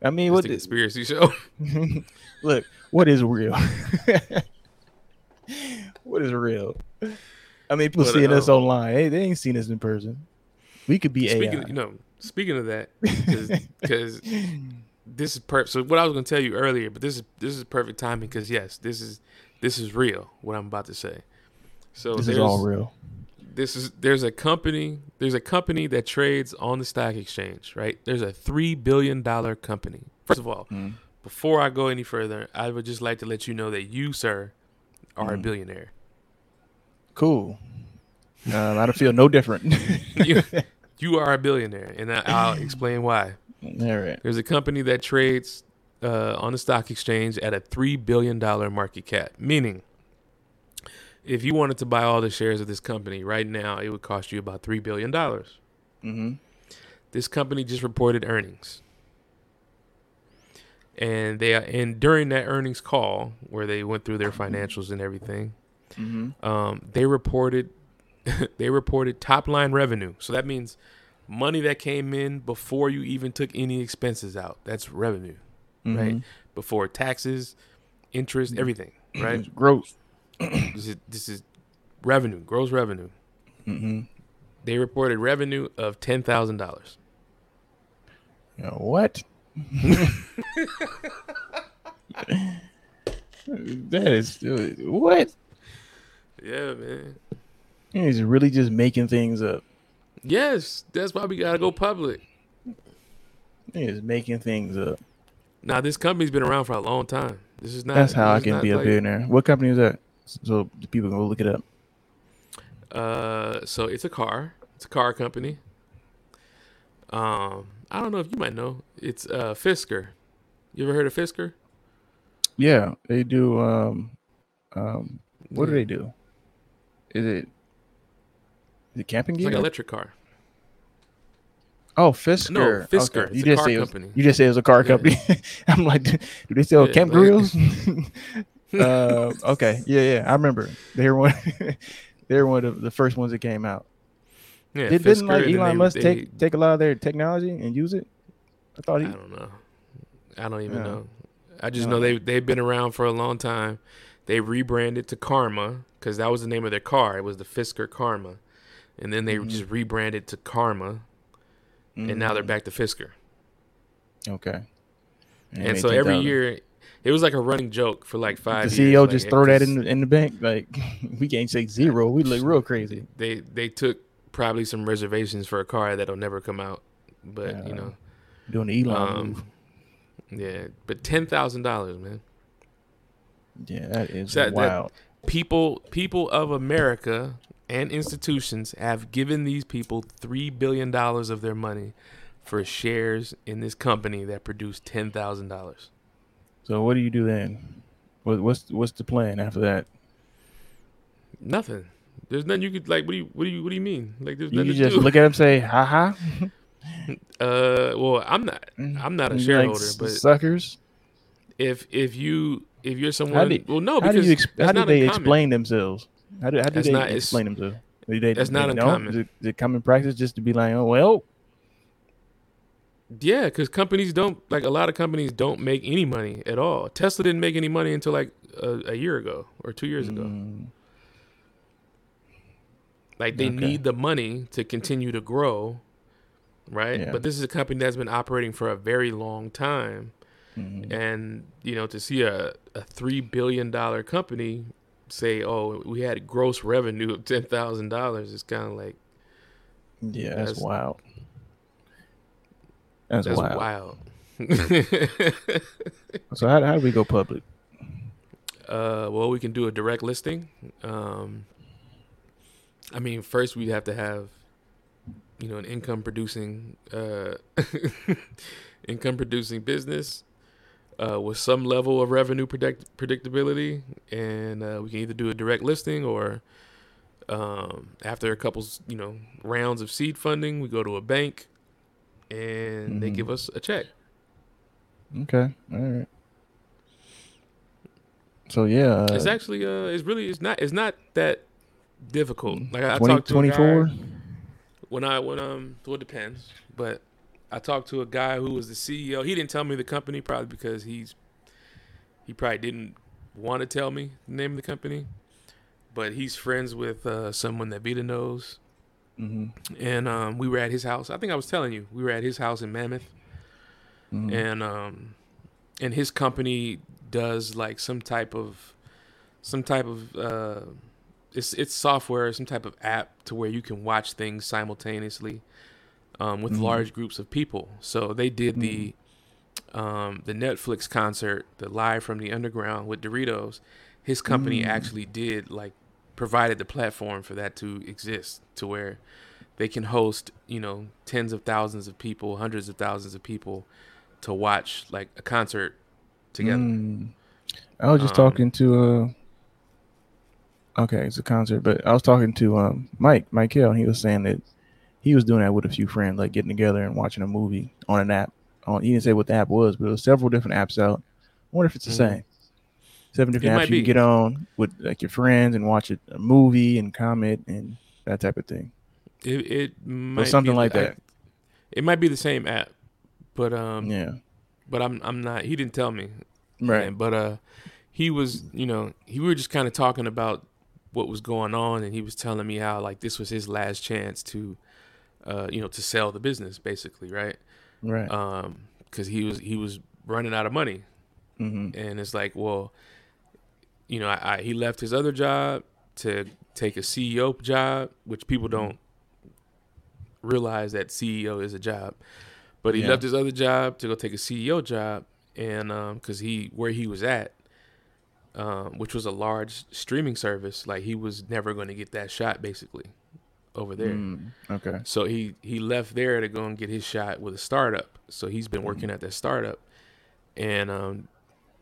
I mean,
it's
what
the conspiracy show.
Look, what is real? what is real? I mean, people
But,
seeing us
um,
online. Hey, they ain't seen us in person. We could be
speaking,
AI.
you know, speaking of that, because this is perfect. So what I was going to tell you earlier, but this is this is perfect timing because yes, this is this is real. What I'm about to say. So
this is all real.
this is there's a company there's a company that trades on the stock exchange, right? There's a three billion dollar company. First of all,
Mm.
before I go any further, I would just like to let you know that you, sir, are a
Mm.
billionaire.
Cool. Um, I don't feel no different.
You, you are a billionaire, and I, I'll explain why.
all right.
There's a company that trades uh, on the stock exchange at a three billion dollar market cap. Meaning, if you wanted to buy all the shares of this company right now, it would cost you about three billion dollars.
Mm-hmm.
This company just reported earnings, and they and during that earnings call where they went through their financials and everything,
Mm-hmm.
um, they reported they reported top line revenue. So that means money that came in before you even took any expenses out. That's revenue. Right? Mm-hmm. Before taxes, interest, mm-hmm. everything, mm-hmm. right?
It's gross.
this is this is revenue, gross revenue.
Mm-hmm.
They reported revenue of ten thousand dollars.
what? that is what?
Yeah, man.
He's really just making things up.
Yes, that's why we gotta go public.
He's making things up.
Now this company's been around for a long time. This is not.
That's how I can be a
like-
billionaire. What company is that? So the people can go look it up.
Uh, so it's a car. It's a car company. Um, I don't know if you might know. It's uh Fisker. You ever heard of Fisker?
Yeah, they do. Um, um, what do they do? Is it is it camping
It's
gear?
like an electric car.
Oh, Fisker.
No, Fisker.
Okay. You just say it was, you just say it was a car
Yeah.
company. I'm like, do they sell
Yeah,
camp grills? uh, okay, yeah, yeah, I remember. They were one. they were one of the first ones that came out.
Yeah,
Did, didn't like Elon
they-
Musk
they-
take take a lot of their technology and use it? I thought he.
I don't know. I don't even
Yeah.
know. I just
No.
know they they've been around for a long time. They rebranded to Karma because that was the name of their car. It was the Fisker Karma, and then they
Mhm.
just rebranded to Karma, and now they're
Mm,
back to Fisker.
Okay.
and so every year, it was like a running joke for like five. The
CEO
like,
just
it-
throw that in the, in the bank. Like we can't say zero. We look real crazy.
They they took probably some reservations for a car that'll never come out, but
Yeah.
you know,
Doing the Elon move.
um, yeah. But ten thousand dollars, man.
Yeah, that is
that- that-
wild.
people people of America and institutions have given these people three billion dollars of their money for shares in this company that produced ten thousand dollars.
so what do you do then? What's what's the plan after that?
Nothing. There's nothing you could like. What do you what do you what do you mean? Like there's
You
nothing
just
to do.
look at him, say, "Ha ha."
uh, well, I'm not. I'm not a
You
shareholder,
s-
but
suckers.
if if you if you're someone,
did-
well, no,
How
because
do you how do they
uncommon.
explain themselves? How do how do
That's
they
not-
explain themselves? Do they,
that's
they
not uncommon.
Is it, is it common practice just to be like, oh well,
Yeah, because companies don't like a lot of companies don't make any money at all. Tesla didn't make any money until like a, a year ago or two years ago.
mm,
Like they
Okay.
need the money to continue to grow, right?
Yeah.
But this is a company that's been operating for a very long time,
mm,
and you know to see a a three billion dollar company say, "Oh, we had gross revenue of ten thousand dollars," It's kind of like
yeah, that's,
that's-
wild. That's,
that's
wild.
wild.
So how, how do we go public?
Uh, well, we can do a direct listing. Um, I mean, first we'd have to have, you know, an income producing, uh, income producing business, uh, with some level of revenue predict- predictability, and uh, we can either do a direct listing or, um, after a couple, you know, rounds of seed funding, we go to a bank, and they
Mhm.
give us a check.
Okay, all right. So yeah, uh,
it's actually, uh, it's really, it's not, it's not that difficult. Like I, I
20,
talked to guy-
24?
when I when um well it depends, but I talked to a guy who was the CEO. He didn't tell me the company probably because he's he probably didn't want to tell me the name of the company, but he's friends with uh, someone that Vita knows,
Mhm,
and um we were at his house. I think I was telling you we were at his house in Mammoth,
mhm.
and um and his company does like some type of some type of uh it's it's software some type of app to where you can watch things simultaneously um with
Mhm.
large groups of people so they did the um the netflix concert the live from the underground with doritos his company
Mm.
actually did like provided the platform for that to exist to where they can host you know tens of thousands of people hundreds of thousands of people to watch like a concert together
Mm. I was just
Um,
talking to uh okay, it's a concert, but I was talking to um Mike, Mike Hill, and he was saying that he was doing that with a few friends, like getting together and watching a movie on an app. On he didn't say what the app was, but it was several different apps out. I wonder if it's the
Mhm.
same. Seven different
It
apps you can
be.
get on with like your friends and watch a movie and comment and that type of thing.
it, it might
something
be-
like
I-
that.
it might be the same app but um
Yeah.
but i'm i'm not he didn't tell me
Right.
And- but uh he was you know he we were just kind of talking about what was going on and he was telling me how like this was his last chance to uh you know to sell the business basically right?
Right.
um because he was he was running out of money.
Hmm
and it's like well you know I, I he left his other job to take a ceo job which people don't realize that ceo is a job. But he
Yeah.
left his other job to go take a ceo job and um because he where he was at um which was a large streaming service like he was never going to get that shot basically over there
Mm, okay.
so he he left there to go and get his shot with a startup. So he's been working at that startup, and um,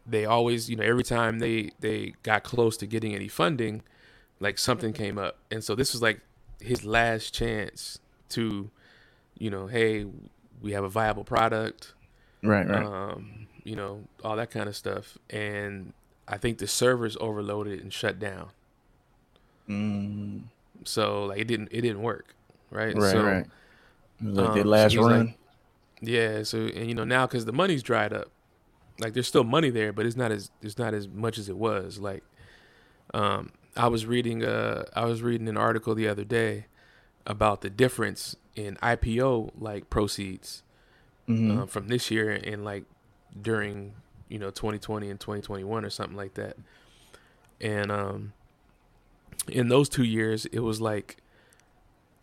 they always, you know, every time they they got close to getting any funding, like something came up, and so this was like his last chance to, you know, hey, we have a viable product,
Right. Right.
um, you know, all that kind of stuff, and I think the servers overloaded and shut down.
mm,
So like it didn't it didn't work, right?
Right,
so,
right. Like
um,
their
so
last
like-
run.
Yeah, so and you know now because the money's dried up, like there's still money there, but it's not as it's not as much as it was. Like, um, I was reading uh I was reading an article the other day about the difference in IPO like proceeds
Mhm.
uh, from this year and like during you know 2020 and 2021 or something like that, and um, in those two years it was like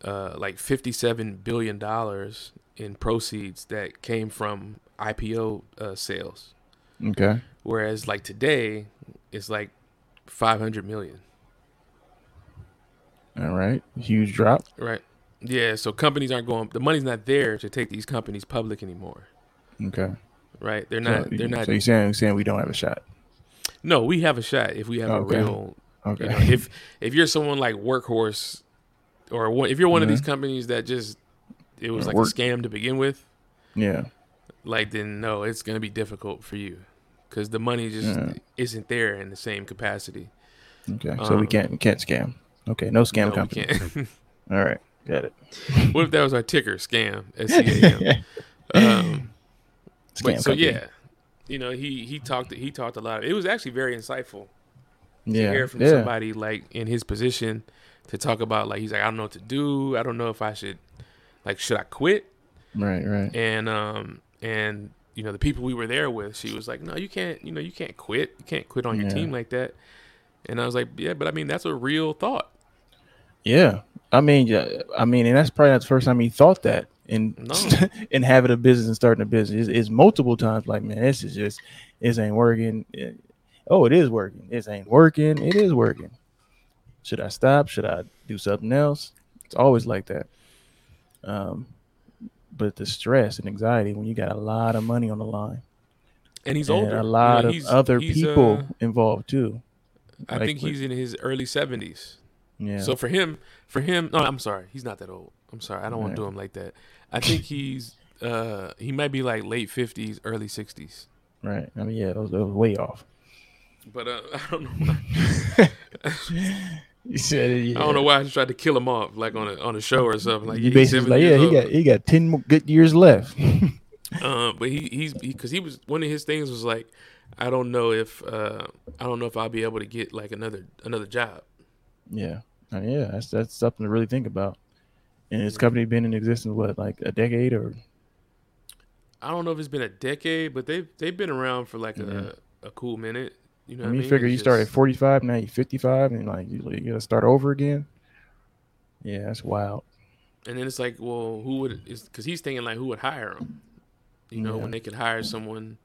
uh like 57 billion dollars in proceeds that came from IPO uh, sales,
okay.
whereas like today it's like 500 million.
All right. Huge drop.
Right. Yeah. So companies aren't going. The money's not there to take these companies public anymore.
Okay.
Right. They're not.
so,
they're not.
So you're saying, you're saying we don't have a shot?
no, we have a shot if we have
Okay.
a real.
Okay.
You know, if if you're someone like Workhorse, or one, if you're one of these companies that just it was like
work-
a scam to begin with,
yeah.
like then no, it's gonna be difficult for you because the money just
Yeah.
isn't there in the same capacity.
Okay. so we
Um,
can't we can't scam. Okay. No scam
No,
company. All right. Got it.
what if that was our ticker? Scam. S-C-A-M. um,
Scam
but so
company.
yeah, you know, he he talked he talked a lot. It was actually very insightful to hear from
yeah.
somebody like in his position to talk about like he's like I don't know what to do. I don't know if I should like should I quit?
Right. Right.
And um and you know the people we were there with, she was like, no, you can't. You know, you can't quit. You can't quit on your
Yeah.
team like that. And I was like, yeah, but I mean that's a real thought.
Yeah. I mean, yeah. I mean, and that's probably not the first time he thought that. In
No.
in having a business and starting a business, it's, it's multiple times. Like, man, this is just this ain't working. Oh, it is working. This ain't working. It is working. Should I stop? Should I do something else? It's always like that. Um, but the stress and anxiety when you got a lot of money on the line
And he's
and
older.
a
You know,
lot of other people
uh,
involved too.
I
like
think
with-
he's in his early seventies.
Yeah.
So for him, for him, no, I'm sorry, he's not that old. I'm sorry, I don't want
Right.
to do him like that. I think he's uh he might be like late fifties, early sixties.
right. I mean, yeah, that was, that was way off.
But uh, I don't know. Why,
You said it. Yeah.
I don't know why I just tried to kill him off like on a on a show or something. Like
you basically like, yeah, he
old.
got he got ten more good years left.
Uh, but he he's because he, was one of his things was like, I don't know if uh I don't know if I'll be able to get like another another job.
yeah, I mean, yeah, that's that's something to really think about. And his company been in existence what like a decade or
I don't know if it's been a decade, but they've they've been around for like
Yeah.
a, a cool minute. You know,
I mean,
I
you figure you start at 45, now you're 55, and like you, you gotta start over again. Yeah, that's wild.
And then it's like, well, who would? Is because he's thinking like, who would hire him? You know,
Yeah.
when they could hire someone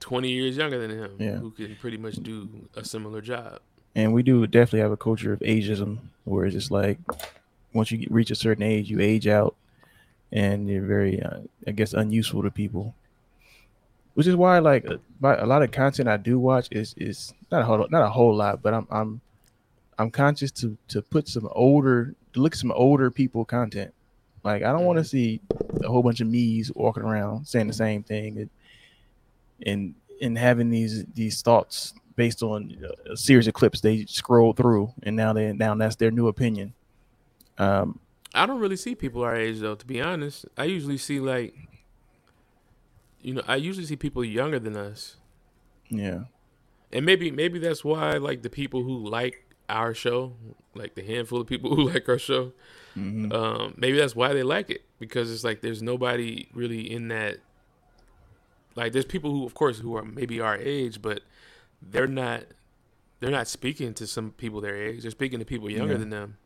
twenty years younger than him,
Yeah.
who can pretty much do a similar job.
And we do definitely have a culture of ageism where it's just like once you reach a certain age, you age out, and you're very, uh, I guess, unuseful to people. Which is why, like, my, a lot of content I do watch is is not a whole not a whole lot, but I'm I'm I'm conscious to to put some older look at some older people content. Like, I don't want to see a whole bunch of me's walking around saying the same thing and and and having these these thoughts based on a series of clips they scroll through, and now they now that's their new opinion. Um,
I don't really see people our age though. To be honest, I usually see like, you know, I usually see people younger than us,
yeah,
and maybe maybe that's why like the people who like our show, like the handful of people who like our show,
Mhm.
um, maybe that's why they like it because it's like there's nobody really in that. Like there's people who, of course, who are maybe our age, but they're not. They're not speaking to some people their age. They're speaking to people younger
Yeah.
than them.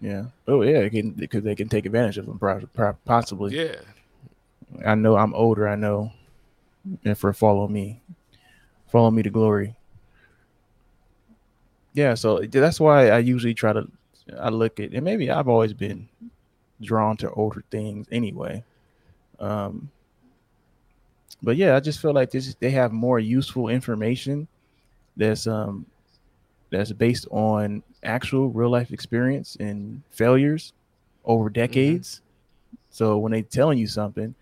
yeah. Oh yeah, because they can take advantage of them, possibly.
Yeah,
I know I'm older. I know, and for follow me, follow me to glory. Yeah, so that's why I usually try to. I look at, and maybe I've always been drawn to older things anyway. Um, but yeah, I just feel like this. They have more useful information that's um that's based on actual real life experience and failures over decades. So when they telling you something,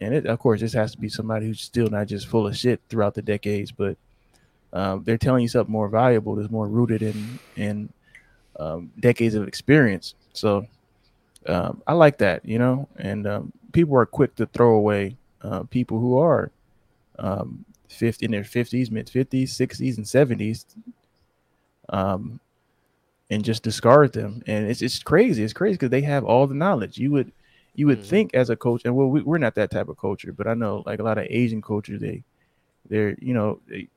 and it, of course, this has to be somebody who's still not just full of shit throughout the decades, but um, they're telling you something more valuable, that's more rooted in in um, decades of experience. So um, I like that, you know, and um, people are quick to throw away uh, people who are um, 50 in their 50s, mid 50s, 60s, and 70s, um, and just discard them. And it's it's crazy. It's crazy because they have all the knowledge. You would you would
Mhm.
think as a coach, and well, we, we're not that type of culture, but I know like a lot of Asian cultures, they they're you know they,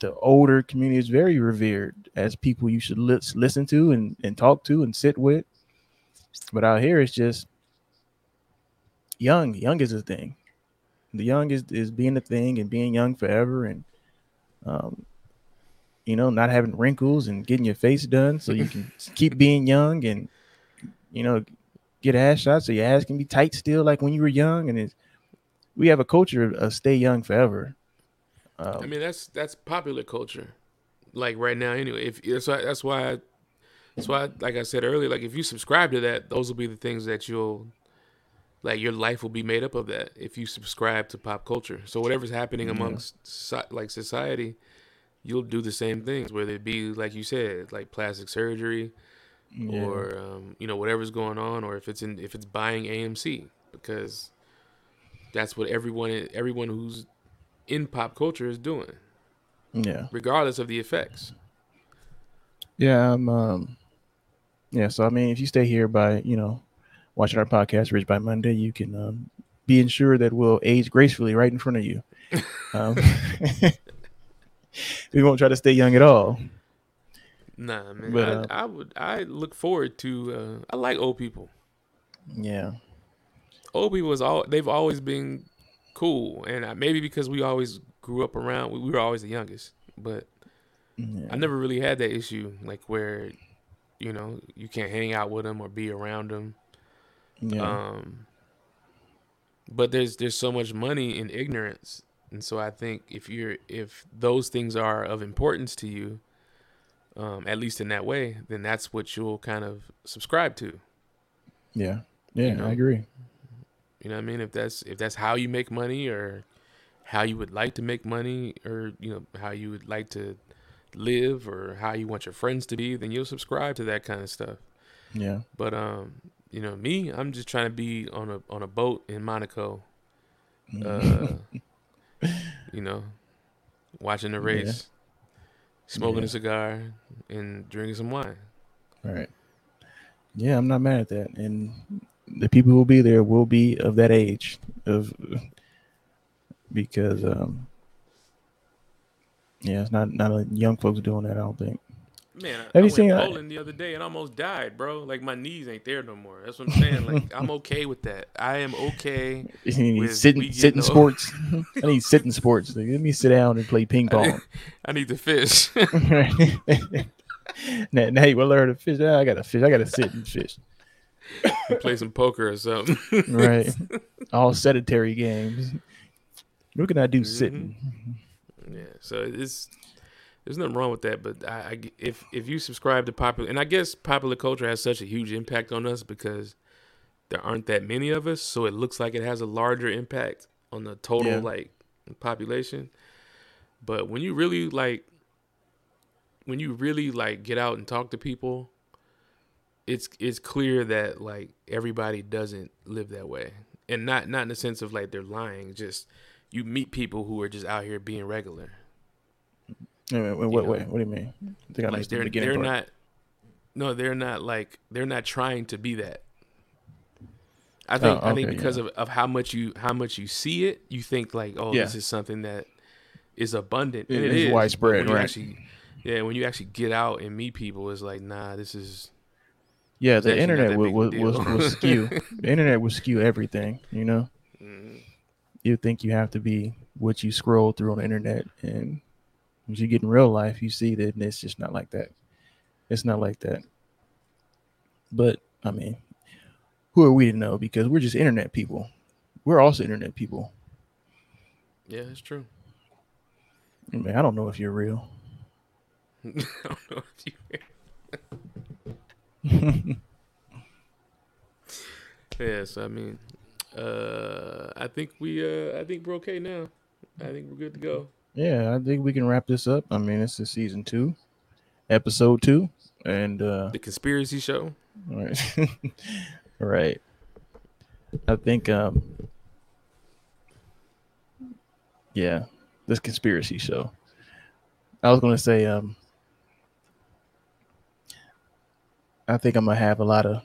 the older community is very revered as people you should lis- listen to and, and talk to and sit with. But out here, it's just young. Young is a thing. The young is, is being a thing and being young forever and, um, you know, not having wrinkles and getting your face done so you can keep being young and, you know, get ass shots so your ass can be tight still like when you were young. And it's, we have a culture of stay young forever. Um,
I mean, that's that's popular culture, like right now. Anyway, if that's why that's why that's why like I said earlier, like if you subscribe to that, those will be the things that you'll like your life will be made up of that if you subscribe to pop culture. So whatever's happening
Yeah.
amongst so- like society, you'll do the same things, whether it be like you said, like plastic surgery
yeah.
or um, you know whatever's going on, or if it's in if it's buying AMC because that's what everyone everyone who's in pop culture is doing,
yeah.
regardless of the effects.
Yeah, um, um, yeah. So I mean, if you stay here by you know watching our podcast, Rich by Monday, you can um, be ensured that we'll age gracefully right in front of you. Um, we won't try to stay young at all.
Nah, man.
But,
I,
uh,
I would. I look forward to. Uh, I like old people.
Yeah,
Old people is all. They've always been cool, and I, maybe because we always grew up around. We, we were always the youngest, but
yeah.
I never really had that issue, like where, you know, you can't hang out with them or be around them.
yeah.
Um, but there's there's so much money in ignorance, and so I think if you're if those things are of importance to you, um, at least in that way, then that's what you'll kind of subscribe to.
yeah, yeah.
you know.
I agree.
You know what I mean? If that's if that's how you make money or how you would like to make money or you know how you would like to live or how you want your friends to be, then you'll subscribe to that kind of stuff.
Yeah,
But um, you know, me, I'm just trying to be on a on a boat in Monaco, uh, you know, watching the
Yeah.
race, smoking
Yeah.
a cigar and drinking some wine.
all right. Yeah, I'm not mad at that, and the people who will be there will be of that age of because um yeah, it's not not a young folks doing that. I don't think.
Man, I, I went
uh,
bowling the other day and almost died, bro. Like my knees ain't there no more. That's what I'm saying. Like I'm okay with that. I am okay.
You need
With
sitting sitting sports. I need sitting sports. Like, let me sit down and play ping pong.
I need to fish.
now, now you will learn to fish. I gotta fish. I gotta sit and fish.
play some poker or something.
Right. All sedentary games. What can I do
Mhm.
sitting?
Yeah, so it's there's nothing wrong with that, but I, I if if you subscribe to popular, and I guess popular culture has such a huge impact on us because there aren't that many of us, so it looks like it has a larger impact on the total
Yeah.
like population. But when you really like, when you really like get out and talk to people, it's it's clear that like everybody doesn't live that way, and not not in the sense of like they're lying, just you meet people who are just out here being regular.
Wait, wait, wait,
know.
wait, what do you mean? I think I
like they're
beginning
they're
part.
not no they're not like they're not trying to be that i think
Oh,
i think because
yeah.
of, of how much you how much you see it you think like oh
Yeah.
this is something that is abundant
It
and it
is widespread,
when you
right.
actually, yeah when you actually get out and meet people it's like nah this is
Yeah, the internet will, will, will, will skew. the internet will skew everything. You know,
mm,
you think you have to be what you scroll through on the internet, and when you get in real life, you see that it's just not like that. It's not like that. But I mean, who are we to know? Because we're just internet people. We're also internet people.
yeah it's true
I mean, I don't know if you're real.
i don't know if you yeah so i mean uh i think we uh i think we're okay now i think we're good to go
Yeah, I think we can wrap this up. I mean, this is season two, episode two, and uh,
the conspiracy show
all right. Right. I think um yeah, this conspiracy show. I was gonna say um I think I'm gonna have a lot of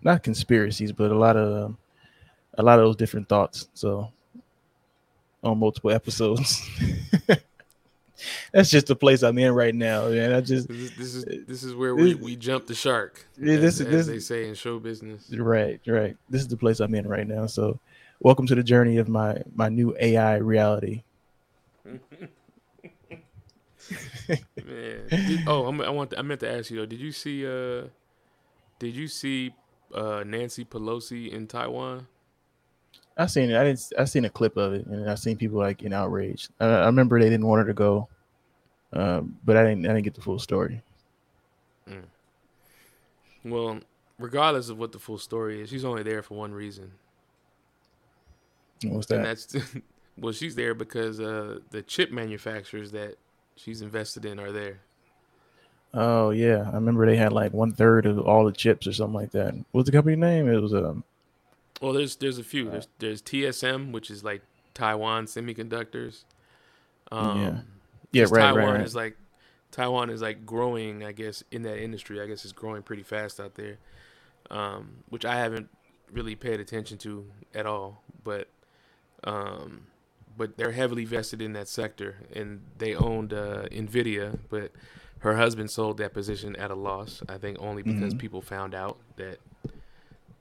not conspiracies, but a lot of um, a lot of those different thoughts. So on multiple episodes. That's just the place I'm in right now, man. I just
This is this is, this is where we,
this-
we jump the shark.
Yeah, this-
as
this-
they say in show business.
right, right. This is the place I'm in right now. So, welcome to the journey of my my new AI reality.
Man. Did- oh, I'm, I want. I meant to ask you though. Did you see? Uh, did you see uh, Nancy Pelosi in Taiwan?
I seen it. I didn't. I seen a clip of it, and I seen people like in outrage. I, I remember they didn't want her to go, um, but I didn't. I didn't get the full story.
Well, regardless of what the full story is, she's only there for one reason,
What's
and
that?
that's well, she's there because uh, the chip manufacturers that she's invested in are there.
Oh yeah, I remember they had like one third of all the chips or something like that. What's the company name? It was um.
Well, there's there's a few. There's there's TSM, which is like Taiwan Semiconductors. Um,
Yeah. Yeah, right,
Taiwan
right, right.
is like Taiwan is like growing, I guess, in that industry. I guess it's growing pretty fast out there, um, which I haven't really paid attention to at all. But um, but they're heavily vested in that sector, and they owned uh, Nvidia, but her husband sold that position at a loss. I think only because
Mhm.
people found out that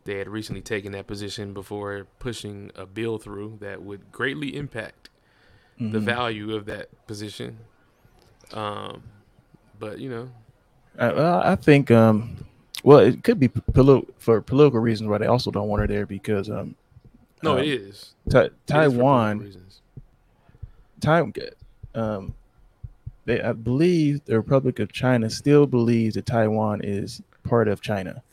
they had recently taken that position before pushing a bill through that would greatly impact the
Mhm.
value of that position. Um, but you know,
I, well, I think um, well, it could be for political reasons why they also don't want her there because um,
no,
um,
it is
Ta-
It is
Taiwan. Taiwan, um, they I believe the Republic of China still believes that Taiwan is part of China,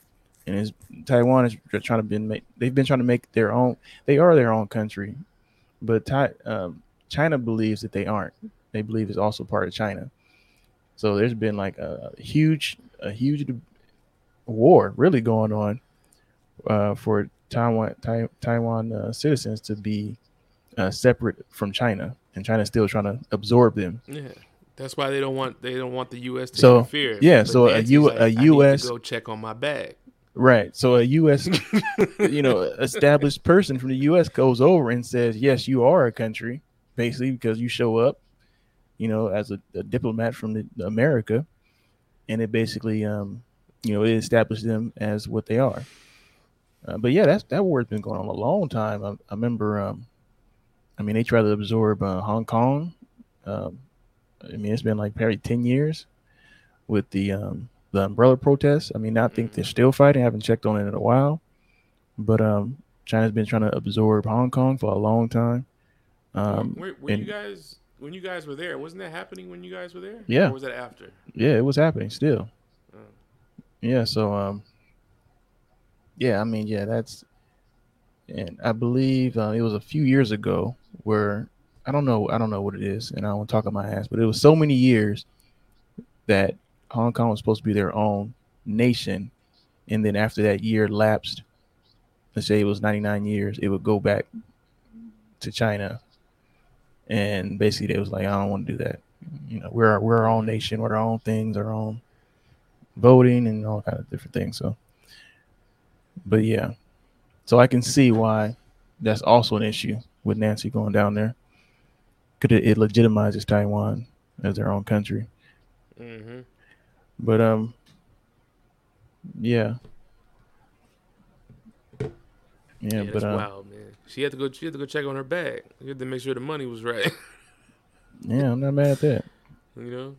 and is Taiwan is trying to been make they've been trying to make their own. They are their own country, but Tai, um, China believes that they aren't. They believe it's also part of China. So there's been like a huge, a huge war really going on uh, for Taiwan Tai, Taiwan uh, citizens to be uh, separate from China, and China's still trying to absorb them.
Yeah, that's why they don't want they don't want the U.S. to
So,
interfere.
yeah, so a U-
like,
a
I need to
US
go check on my bag.
Right. So a U.S. you know established person from the U.S. goes over and says, "Yes, you are a country," basically because you show up, you know, as a, a diplomat from the, America, and it basically, um, you know, it established them as what they are. Uh, but yeah, that's that war's been going on a long time. I, I remember, um, I mean, they tried to absorb uh, Hong Kong. Um, I mean, it's been like probably ten years with the um, the umbrella protests. I mean, I think they're still fighting. I haven't checked on it in a while, but um, China's been trying to absorb Hong Kong for a long time. Um,
were were
and-
you guys when you guys were there? Wasn't that happening when you guys were there?
Yeah.
Or was that after?
yeah, it was happening still.
Oh.
Yeah, so um, yeah, I mean, yeah, that's, and I believe uh, it was a few years ago where I don't know, I don't know what it is, and I don't talk on my ass, but it was so many years that Hong Kong was supposed to be their own nation, and then after that year lapsed, let's say it was 99 years, it would go back to China, and basically they was like, I don't want to do that. You know, we're we're our own nation, we're our own things, our own voting and all kind of different things. So, but yeah, so I can see why that's also an issue with Nancy going down there. Could it, it legitimizes Taiwan as their own country?
Mm-hmm.
But um, yeah, yeah,
Yeah,
but um,
wild, man. She had to go. She had to go check on her bag. She had to make sure the money was right.
yeah, I'm not mad at that.
you know.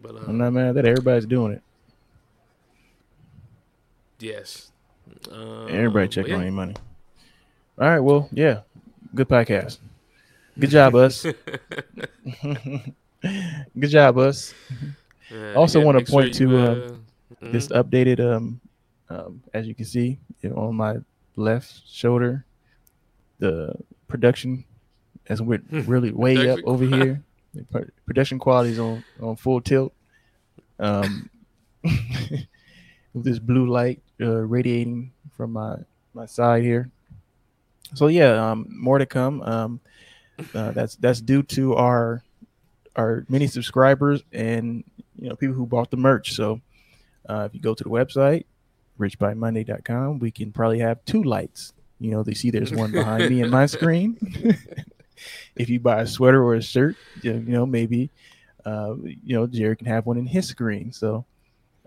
But um,
I'm not mad at that. Everybody's doing it.
yes. Um,
Everybody checking
yeah.
on your money. All right, well, yeah, good podcast. Good job, us. good job, us.
Uh,
Also
make sure
point to,
uh, mhm.
This updated, um, um, as you can see you know, on my left shoulder, the production as we're really way up over here. Production quality is on on full tilt. Um, with this blue light uh, radiating from my my side here. So yeah, um, more to come. Um, uh, that's that's due to our our many subscribers and you know people who bought the merch. So uh, if you go to the website richbymonday.com, we can probably have two lights. You know, they see there's one behind me in my screen. if you buy a sweater or a shirt, you know, maybe uh, you know, Jerry can have one in his screen. So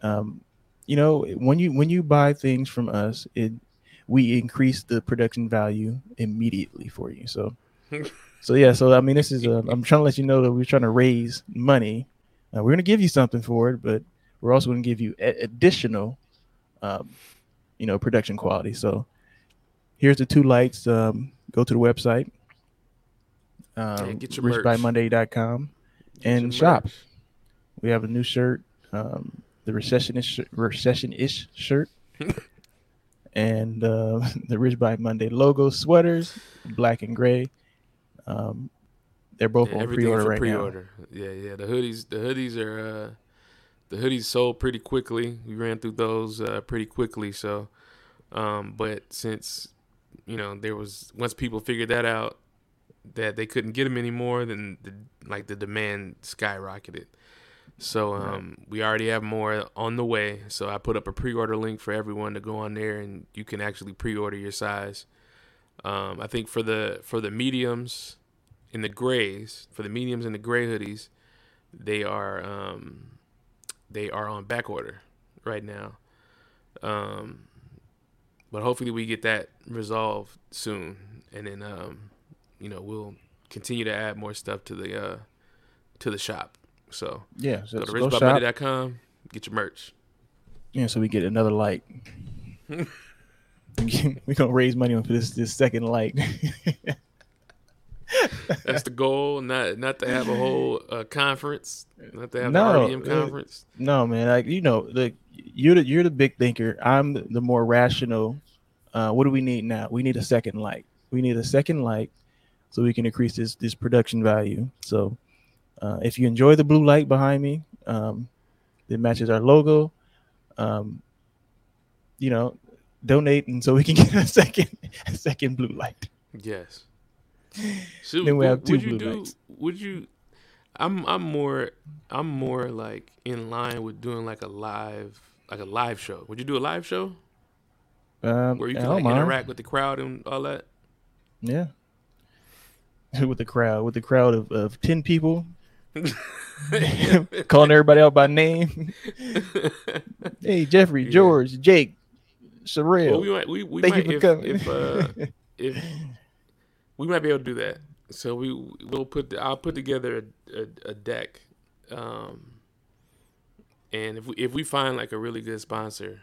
um, you know, when you when you buy things from us, it we increase the production value immediately for you. So so yeah, so I mean this is a, I'm trying to let you know that we're trying to raise money. Uh, we're going to give you something for it, but we're also going to give you a- additional um, you know, production quality. So here's the two lights. Um, go to the website. Um,
Yeah, get your merch.
richbymonday.com and shop. We have a new shirt, um, the recessionist recession-ish shirt, and uh, the Rich by Monday logo sweaters, black and gray. Um, they're both
Yeah,
on pre-order right
pre-order. Yeah, yeah. The hoodies, the hoodies are, uh, the hoodies sold pretty quickly. We ran through those uh, pretty quickly. So, um, but since you know there was once people figured that out that they couldn't get them anymore, then the, like the demand skyrocketed. So um, we already have more on the way. So I put up a pre-order link for everyone to go on there, and you can actually pre-order your size. Um, I think for the for the mediums in the grays, for the mediums and the gray hoodies, they are um, they are on back order right now. Um, but hopefully we get that resolved soon, and then um, you know we'll continue to add more stuff to the uh, to the shop. So
Yeah, so
go to richbymonday.com, get your merch.
Yeah, so we get another light. We're gonna raise money for this this second light.
That's the goal. Not not to have a whole uh, conference. Not to have
No,
an RBM
uh,
conference.
No, man. Like you know, the you're the you're the big thinker. I'm the, more rational. Uh, what do we need now? We need a second light. We need a second light so we can increase this this production value. So, uh, if you enjoy the blue light behind me, um, that matches our logo. Um, you know, donate, and so we can get a second a second blue light.
Yes. So
Then we
would-
have two
would you do?
lights.
Would you? I'm I'm more I'm more like in line with doing like a live like a live show. Would you do a live show
Um,
where you can like interact with the crowd and all that?
Yeah. with the crowd, with the crowd of, of 10 people, calling everybody out by name. hey, Jeffrey. George, Jake, Sherelle.
well, we might we, we
thank
might
you for
if,
coming.
if uh if we might be able to do that. So we we'll put the, I'll put together a, a, a deck, um, and if we if we find like a really good sponsor,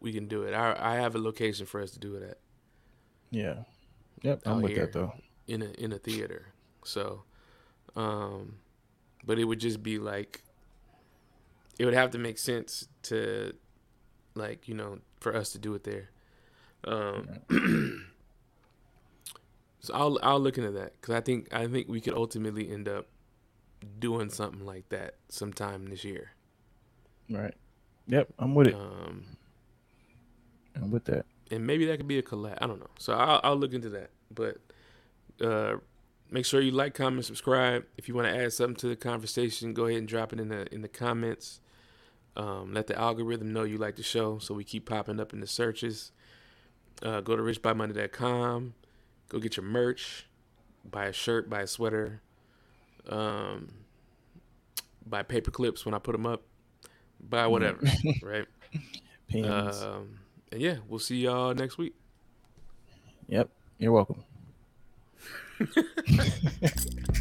we can do it. I I have a location for us to do it at.
yeah. Yep, I'm with that though.
in a in a theater. So, um, but it would just be like it would have to make sense to like you know for us to do it there. Um, so I'll I'll look into that because I think I think we could ultimately end up doing something like that sometime this year.
Right. Yep, I'm with it.
Um,
I'm with that.
and maybe that could be a collab. I don't know. So I'll, I'll look into that. But uh, make sure you like, comment, subscribe. If you want to add something to the conversation, go ahead and drop it in the in the comments. Um, let the algorithm know you like the show, so we keep popping up in the searches. Uh, go to richbymonday.com. Go get your merch. Buy a shirt. Buy a sweater. Um, buy paper clips when I put them up. Buy whatever, right?
Pins.
Um, and yeah, we'll see y'all next week.
yep. You're welcome.